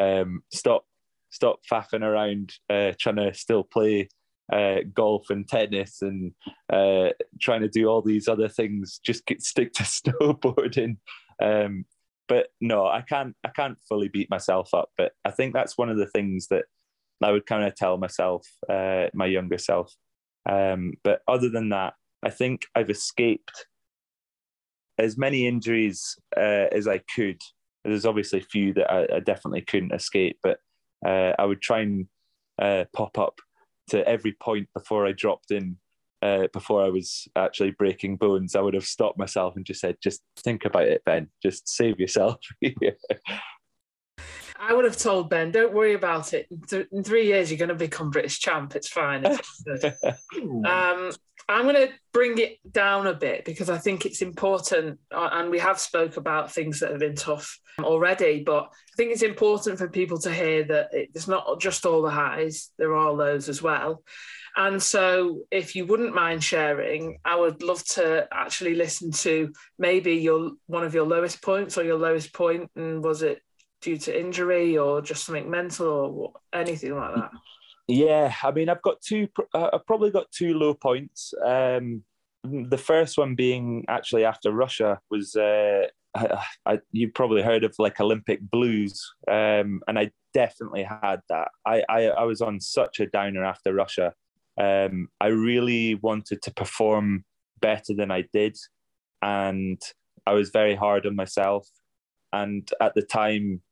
B: Um, stop stop faffing around uh, trying to still play uh, golf and tennis and uh, trying to do all these other things. Just get, stick to snowboarding. Um, but no, I can't. I can't fully beat myself up. But I think that's one of the things that I would kind of tell myself, uh, my younger self. Um, but other than that, I think I've escaped as many injuries uh, as I could. There's obviously a few that I, I definitely couldn't escape, but uh, I would try and uh, pop up to every point before I dropped in uh, before I was actually breaking bones, I would have stopped myself and just said, "Just think about it, Ben. Just save yourself."
C: I would have told Ben, "Don't worry about it. In three years, you're going to become British champ. It's fine." It's um, I'm going to bring it down a bit because I think it's important, uh, and we have spoke about things that have been tough already. But I think it's important for people to hear that it's not just all the highs; there are lows as well. And so, if you wouldn't mind sharing, I would love to actually listen to maybe your one of your lowest points or your lowest point, and was it due to injury or just something mental or anything like that?
B: Yeah, I mean, I've got two. Uh, I've probably got two low points. Um, the first one being actually after Russia was. Uh, I, I, you probably heard of like Olympic blues, um, and I definitely had that. I, I, I was on such a downer after Russia. Um, I really wanted to perform better than I did, and I was very hard on myself. And at the time,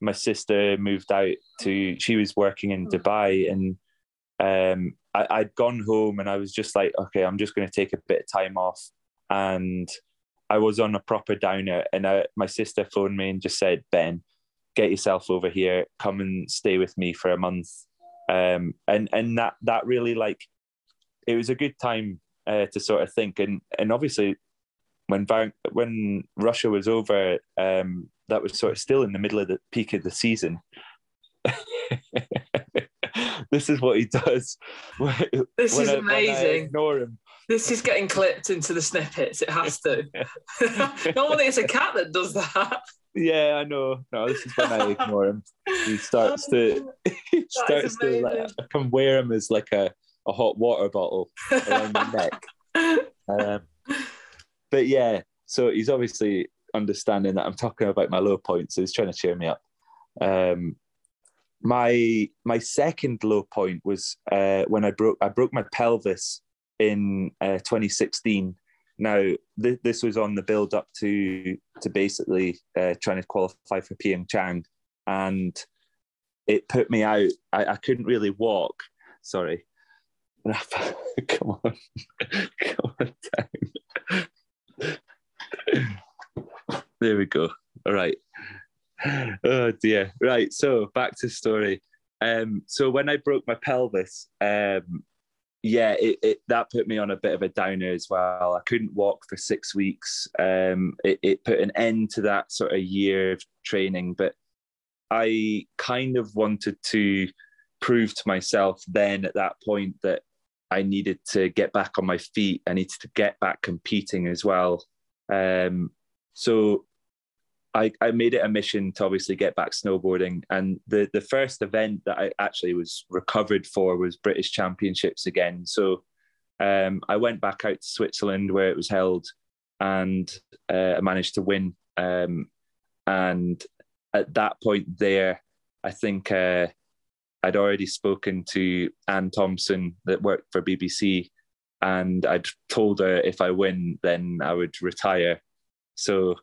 B: my sister moved out to she was working in hmm. Dubai and um, I, I'd gone home and I was just like, okay, I'm just going to take a bit of time off. And I was on a proper downer. And I, my sister phoned me and just said, Ben, get yourself over here, come and stay with me for a month. Um, and and that that really like it was a good time uh, to sort of think. And and obviously, when when Russia was over, um, that was sort of still in the middle of the peak of the season. this is what he does.
C: This is I, amazing. ignore him. This is getting clipped into the snippets. It has to. Normally, it's a cat that does that.
B: Yeah, I know. No, this is when I ignore him. He starts to. He starts to like. I can wear him as like a, a hot water bottle around my neck. Um, but yeah, so he's obviously understanding that I'm talking about my low points. So he's trying to cheer me up. Um, my my second low point was uh, when I broke I broke my pelvis in uh, 2016. Now th- this was on the build up to to basically uh, trying to qualify for Pyeongchang, and it put me out. I, I couldn't really walk. Sorry. come on, come on down. There we go. All right. Oh dear. Right. So back to story. Um, so when I broke my pelvis, um, yeah, it, it, that put me on a bit of a downer as well. I couldn't walk for six weeks. Um, it, it put an end to that sort of year of training, but I kind of wanted to prove to myself then at that point that I needed to get back on my feet. I needed to get back competing as well. Um, so I, I made it a mission to obviously get back snowboarding. And the, the first event that I actually was recovered for was British Championships again. So um, I went back out to Switzerland where it was held and uh, I managed to win. Um, and at that point there, I think uh, I'd already spoken to Anne Thompson that worked for BBC and I'd told her if I win, then I would retire. So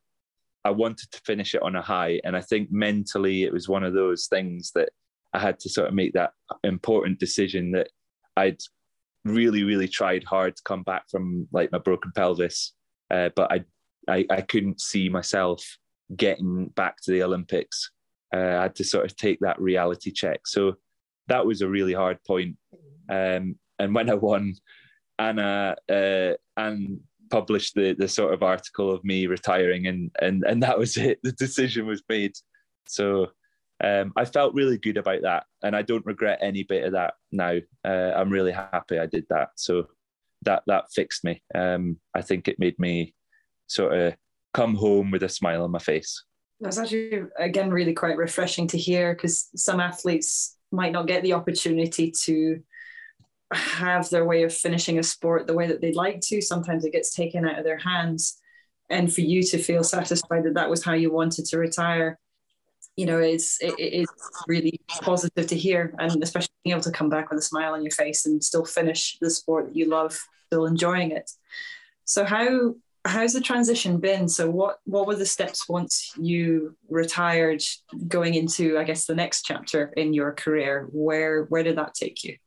B: I wanted to finish it on a high. And I think mentally it was one of those things that I had to sort of make that important decision that I'd really, really tried hard to come back from like my broken pelvis. Uh, but I, I, I couldn't see myself getting back to the Olympics. Uh, I had to sort of take that reality check. So that was a really hard point. Um, and when I won, Anna uh, and published the the sort of article of me retiring, and and and that was it. The decision was made. So um, I felt really good about that, and I don't regret any bit of that now. Uh, I'm really happy I did that. So that that fixed me. Um, I think it made me sort of come home with a smile on my face.
A: That's actually again really quite refreshing to hear because some athletes might not get the opportunity to have their way of finishing a sport the way that they'd like to. Sometimes it gets taken out of their hands. And for you to feel satisfied that that was how you wanted to retire, you know, it's it, it's really positive to hear, and especially being able to come back with a smile on your face and still finish the sport that you love, still enjoying it. So how how's the transition been? So what what were the steps once you retired, going into I guess the next chapter in your career? Where where did that take you?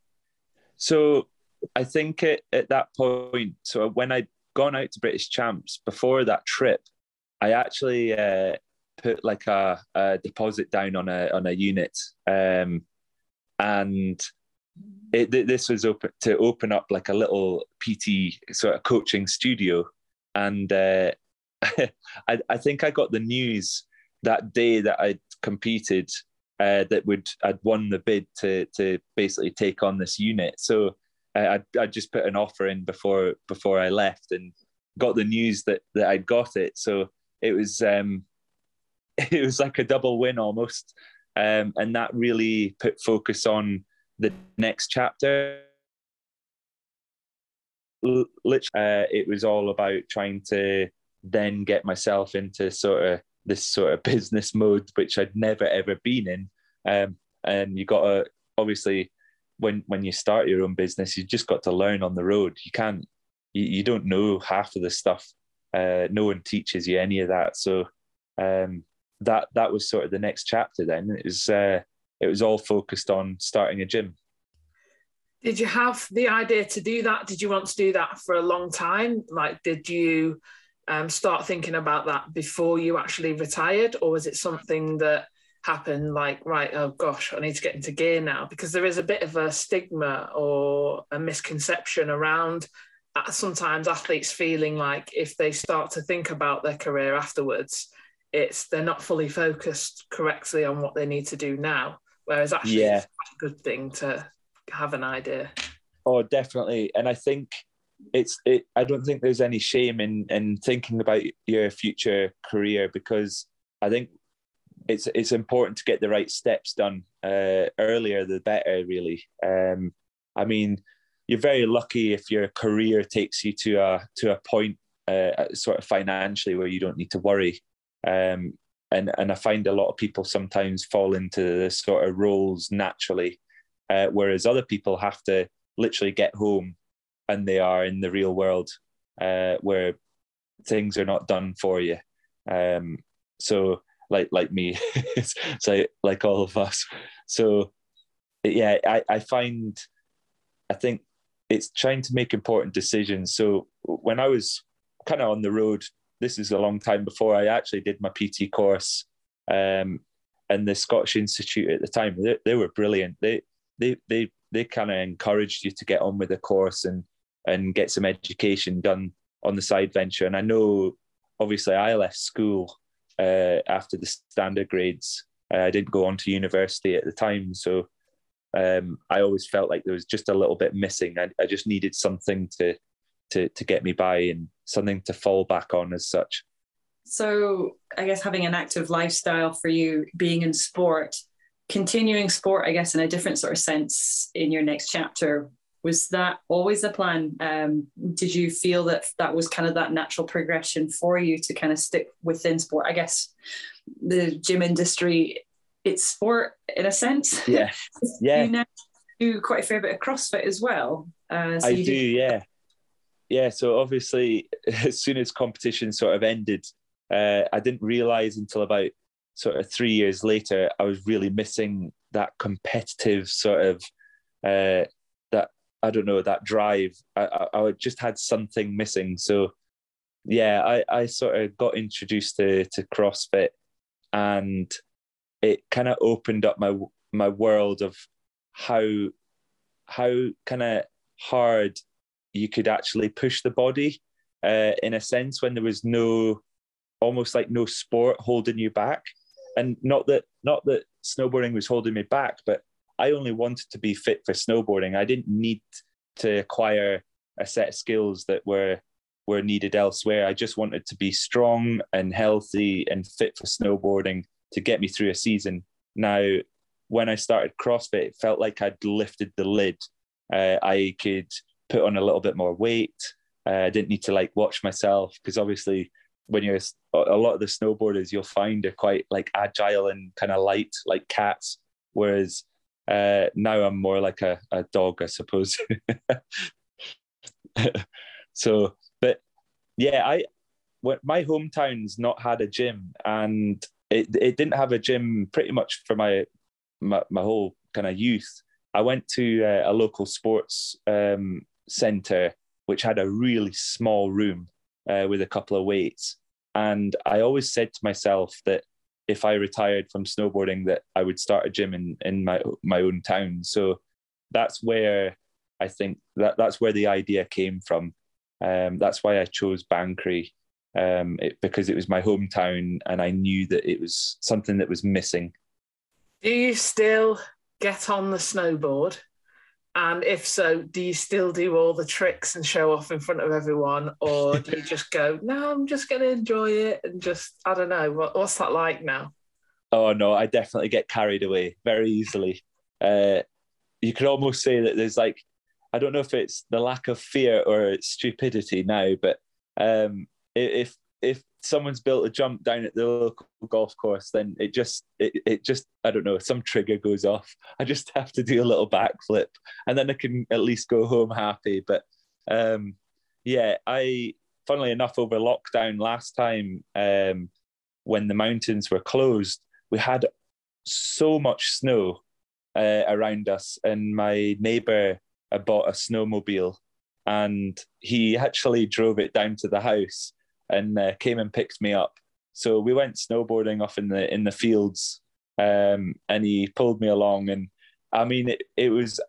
B: So I think at, at that point, so when I'd gone out to British Champs before that trip, I actually uh, put like a, a, deposit down on a on a unit, um, and it, this was open to open up like a little PT sort of coaching studio, and uh, I, I think I got the news that day that I'd competed uh, that would I'd won the bid to to basically take on this unit. So I I just put an offer in before before I left and got the news that that I'd got it. So it was um, it was like a double win almost, um, and that really put focus on the next chapter. Literally, uh, it was all about trying to then get myself into sort of this sort of business mode, which I'd never ever been in. Um, and you got to obviously when when you start your own business, you just got to learn on the road. You can't, you, you don't know half of the stuff. Uh, no one teaches you any of that. So um, that that was sort of the next chapter. Then it was uh, it was all focused on starting a gym.
C: Did you have the idea to do that? Did you want to do that for a long time? Like, did you um, start thinking about that before you actually retired, or was it something that happened like, right, oh gosh, I need to get into gear now? Because there is a bit of a stigma or a misconception around uh, sometimes athletes feeling like if they start to think about their career afterwards, it's they're not fully focused correctly on what they need to do now. Whereas actually, yeah. it's a good thing to have an idea.
B: Oh, definitely. And I think it's it i don't think there's any shame in in thinking about your future career because i think it's it's important to get the right steps done uh, earlier the better really. Um, i mean you're very lucky if your career takes you to a to a point uh, sort of financially where you don't need to worry. Um, and and i find a lot of people sometimes fall into this sort of roles naturally uh, whereas other people have to literally get home and they are in the real world uh, where things are not done for you. Um, so like like me, so like all of us. So yeah, I, I find I think it's trying to make important decisions. So when I was kind of on the road, this is a long time before I actually did my PT course. Um, and the Scottish Institute at the time, they, they were brilliant. They they they they kind of encouraged you to get on with the course and and get some education done on the side venture. And I know, obviously, I left school uh, after the standard grades. Uh, I didn't go on to university at the time, so um, I always felt like there was just a little bit missing. I, I just needed something to to to get me by and something to fall back on as such.
A: So I guess having an active lifestyle for you, being in sport, continuing sport, I guess in a different sort of sense in your next chapter was that always the plan? Um, did you feel that that was kind of that natural progression for you to kind of stick within sport? I guess the gym industry it's sport in a sense.
B: Yeah. Yeah.
A: you now do quite a fair bit of crossfit as well
B: uh, so i do, do yeah. Yeah so obviously as soon as competition sort of ended uh, i didn't realize until about sort of three years later i was really missing that competitive sort of uh, I don't know that drive. I, I, I just had something missing. So yeah, I, I sort of got introduced to to CrossFit, and it kind of opened up my my world of how how kind of hard you could actually push the body uh, in a sense when there was no almost like no sport holding you back and not that not that snowboarding was holding me back but I only wanted to be fit for snowboarding. I didn't need to acquire a set of skills that were were needed elsewhere. I just wanted to be strong and healthy and fit for snowboarding to get me through a season. Now, when I started CrossFit, it felt like I'd lifted the lid. Uh, I could put on a little bit more weight. Uh, I didn't need to like watch myself because obviously when you're a lot of the snowboarders you'll find are quite like agile and kind of light like cats whereas uh, now I'm more like a, a dog, I suppose. so, but yeah, I my hometown's not had a gym, and it it didn't have a gym pretty much for my my, my whole kind of youth. I went to uh, a local sports um, center, which had a really small room uh, with a couple of weights. And I always said to myself that if I retired from snowboarding, that I would start a gym in, in my my own town. So that's where I think that that's where the idea came from. Um, that's why I chose Banchory um, it, because it was my hometown and I knew that it was something that was missing.
C: Do you still get on the snowboard? And if so, do you still do all the tricks and show off in front of everyone, or do you just go, "No, I'm just going to enjoy it and just I don't know what, what's that like now?"
B: Oh no, I definitely get carried away very easily. Uh, you could almost say that there's like, I don't know if it's the lack of fear or stupidity now, but um, if if someone's built a jump down at the local golf course, then it just it, it just I don't know some trigger goes off. I just have to do a little backflip, and then I can at least go home happy. But um, yeah, I funnily enough over lockdown last time um, when the mountains were closed, we had so much snow uh, around us, and my neighbour bought a snowmobile, and he actually drove it down to the house and uh, came and picked me up. So we went snowboarding off in the in the fields, um, and he pulled me along. And I mean, it, it was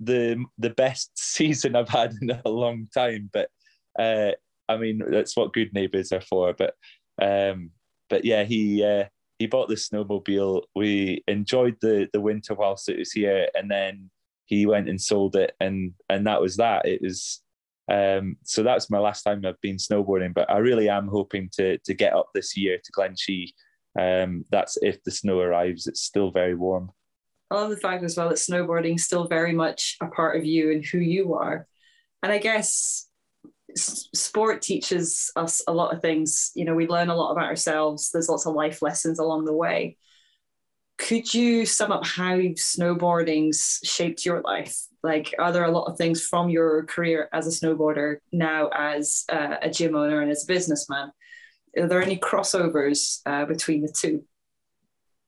B: the the best season I've had in a long time. But uh, I mean, that's what good neighbours are for. But um, but yeah, he uh, he bought the snowmobile. We enjoyed the the winter whilst it was here, and then he went and sold it, and and that was that. It was um, so that's my last time I've been snowboarding, but I really am hoping to to get up this year to Glenshee. Um, that's if the snow arrives. It's still very warm.
A: I love the fact as well that snowboarding is still very much a part of you and who you are. And I guess sport teaches us a lot of things. You know, we learn a lot about ourselves. There's lots of life lessons along the way. Could you sum up how snowboarding's shaped your life? Like, are there a lot of things from your career as a snowboarder now as uh, a gym owner and as a businessman? Are there any crossovers uh, between the two?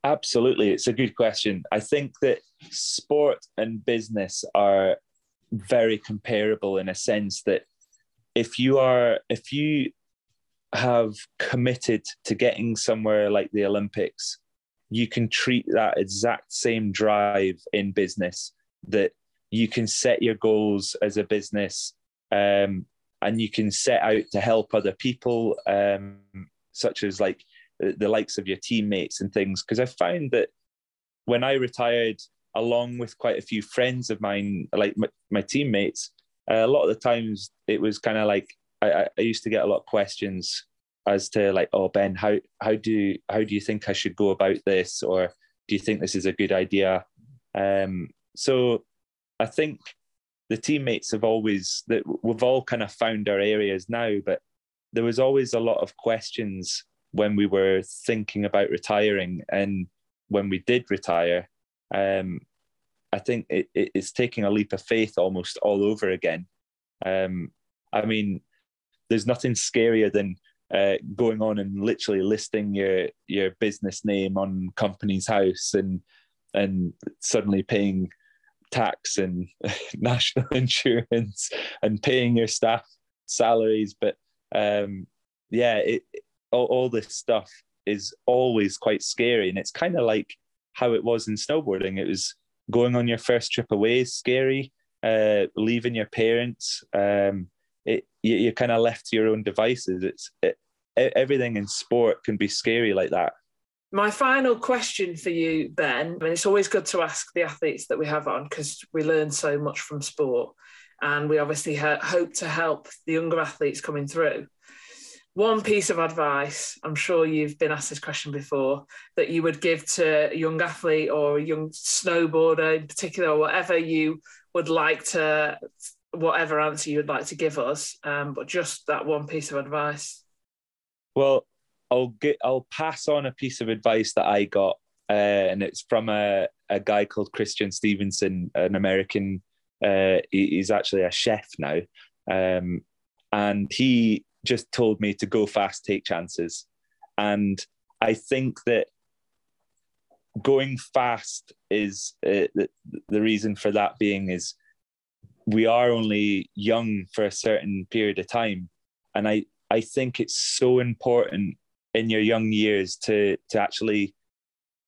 B: Absolutely. It's a good question. I think that sport and business are very comparable in a sense that if you are, if you have committed to getting somewhere like the Olympics, you can treat that exact same drive in business that you can set your goals as a business um, and you can set out to help other people um, such as like the likes of your teammates and things. Because i found that when i retired along with quite a few friends of mine like my, my teammates uh, a lot of the times it was kind of like I, I used to get a lot of questions as to like, oh Ben, how how do how do you think I should go about this, or do you think this is a good idea? Um, so I think the teammates have always that we've all kind of found our areas now, but there was always a lot of questions when we were thinking about retiring, and when we did retire, um, I think it, it's taking a leap of faith almost all over again. Um, I mean, there's nothing scarier than uh, going on and literally listing your your business name on Companies House and and suddenly paying tax and national insurance and paying your staff salaries. But um, yeah it, all, all this stuff is always quite scary. And it's kind of like how it was in snowboarding. It was going on your first trip away is scary uh, leaving your parents um, it, you, are kind of left to your own devices. It's it, everything in sport can be scary like that.
C: My final question for you, Ben, mean, it's always good to ask the athletes that we have on because we learn so much from sport, and we obviously hope to help the younger athletes coming through. One piece of advice, I'm sure you've been asked this question before, that you would give to a young athlete or a young snowboarder in particular, or whatever you would like to whatever answer you would like to give us, um, but just that one piece of advice.
B: Well, I'll get I'll pass on a piece of advice that I got, uh, and it's from a, a guy called Christian Stevenson, an American. Uh, he, he's actually a chef now, um, and he just told me to go fast, take chances, and I think that going fast is uh, the, the reason for that being is we are only young for a certain period of time, and I I think it's so important in your young years to to actually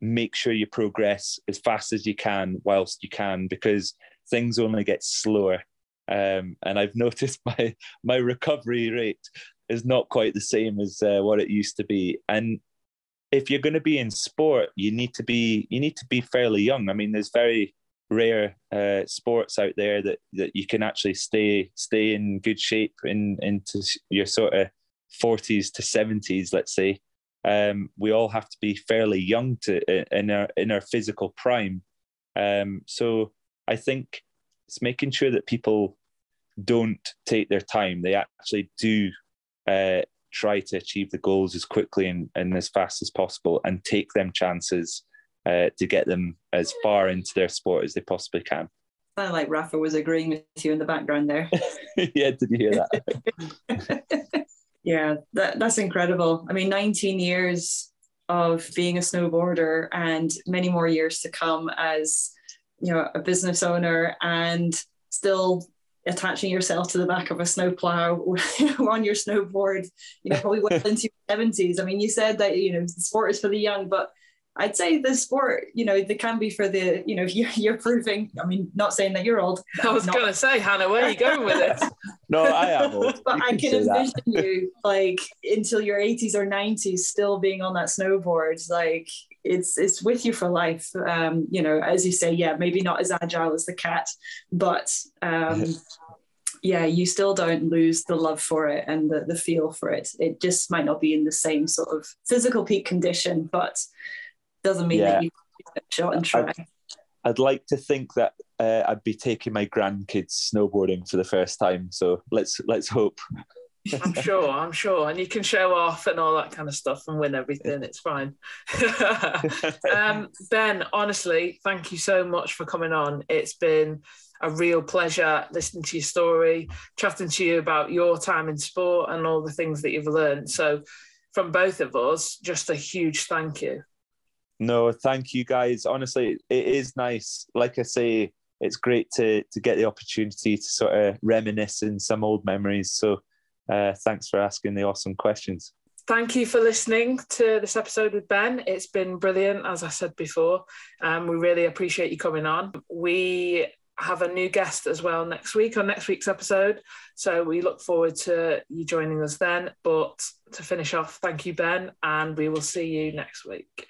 B: make sure you progress as fast as you can whilst you can because things only get slower. Um, and I've noticed my my recovery rate is not quite the same as uh, what it used to be. And if you're going to be in sport you need to be you need to be fairly young. I mean there's very rare uh, sports out there that that you can actually stay stay in good shape in into your sort of 40s to 70s let's say um, we all have to be fairly young to in our in our physical prime. Um, so I think it's making sure that people don't take their time. They actually do uh, try to achieve the goals as quickly and, and as fast as possible, and take them chances uh, to get them as far into their sport as they possibly can.
A: Sounded like Rafa was agreeing with you in the background there.
B: yeah, did you hear that?
A: Yeah, that, that's incredible. I mean, 19 years of being a snowboarder and many more years to come as you know a business owner and still attaching yourself to the back of a snowplow on your snowboard, you know, probably well into your 70s. I mean, you said that, you know, the sport is for the young, but I'd say the sport, you know, they can be for the, you know, you're, you're proving. I mean, not saying that you're old.
C: I was going to say, Hannah, where are you going with it?
B: no, I am old.
A: But you I can, can envision you like until your 80s or 90s still being on that snowboard. Like it's it's with you for life. Um, you know, as you say, yeah, maybe not as agile as the cat, but um, yeah, you still don't lose the love for it and the, the feel for it. It just might not be in the same sort of physical peak condition, but doesn't mean yeah. that you shot and try.
B: I'd, I'd like to think that uh, I'd be taking my grandkids snowboarding for the first time. So let's let's hope.
C: I'm sure, I'm sure, and you can show off and all that kind of stuff and win everything. It's fine. um, ben, honestly, thank you so much for coming on. It's been a real pleasure listening to your story, chatting to you about your time in sport and all the things that you've learned. So, from both of us, just a huge thank you.
B: No, thank you guys. Honestly, it is nice. Like I say, it's great to to get the opportunity to sort of reminisce in some old memories. So, uh, thanks for asking the awesome questions.
C: Thank you for listening to this episode with Ben. It's been brilliant, as I said before. Um, we really appreciate you coming on. We have a new guest as well next week on next week's episode. So we look forward to you joining us then. But to finish off, thank you, Ben, and we will see you next week.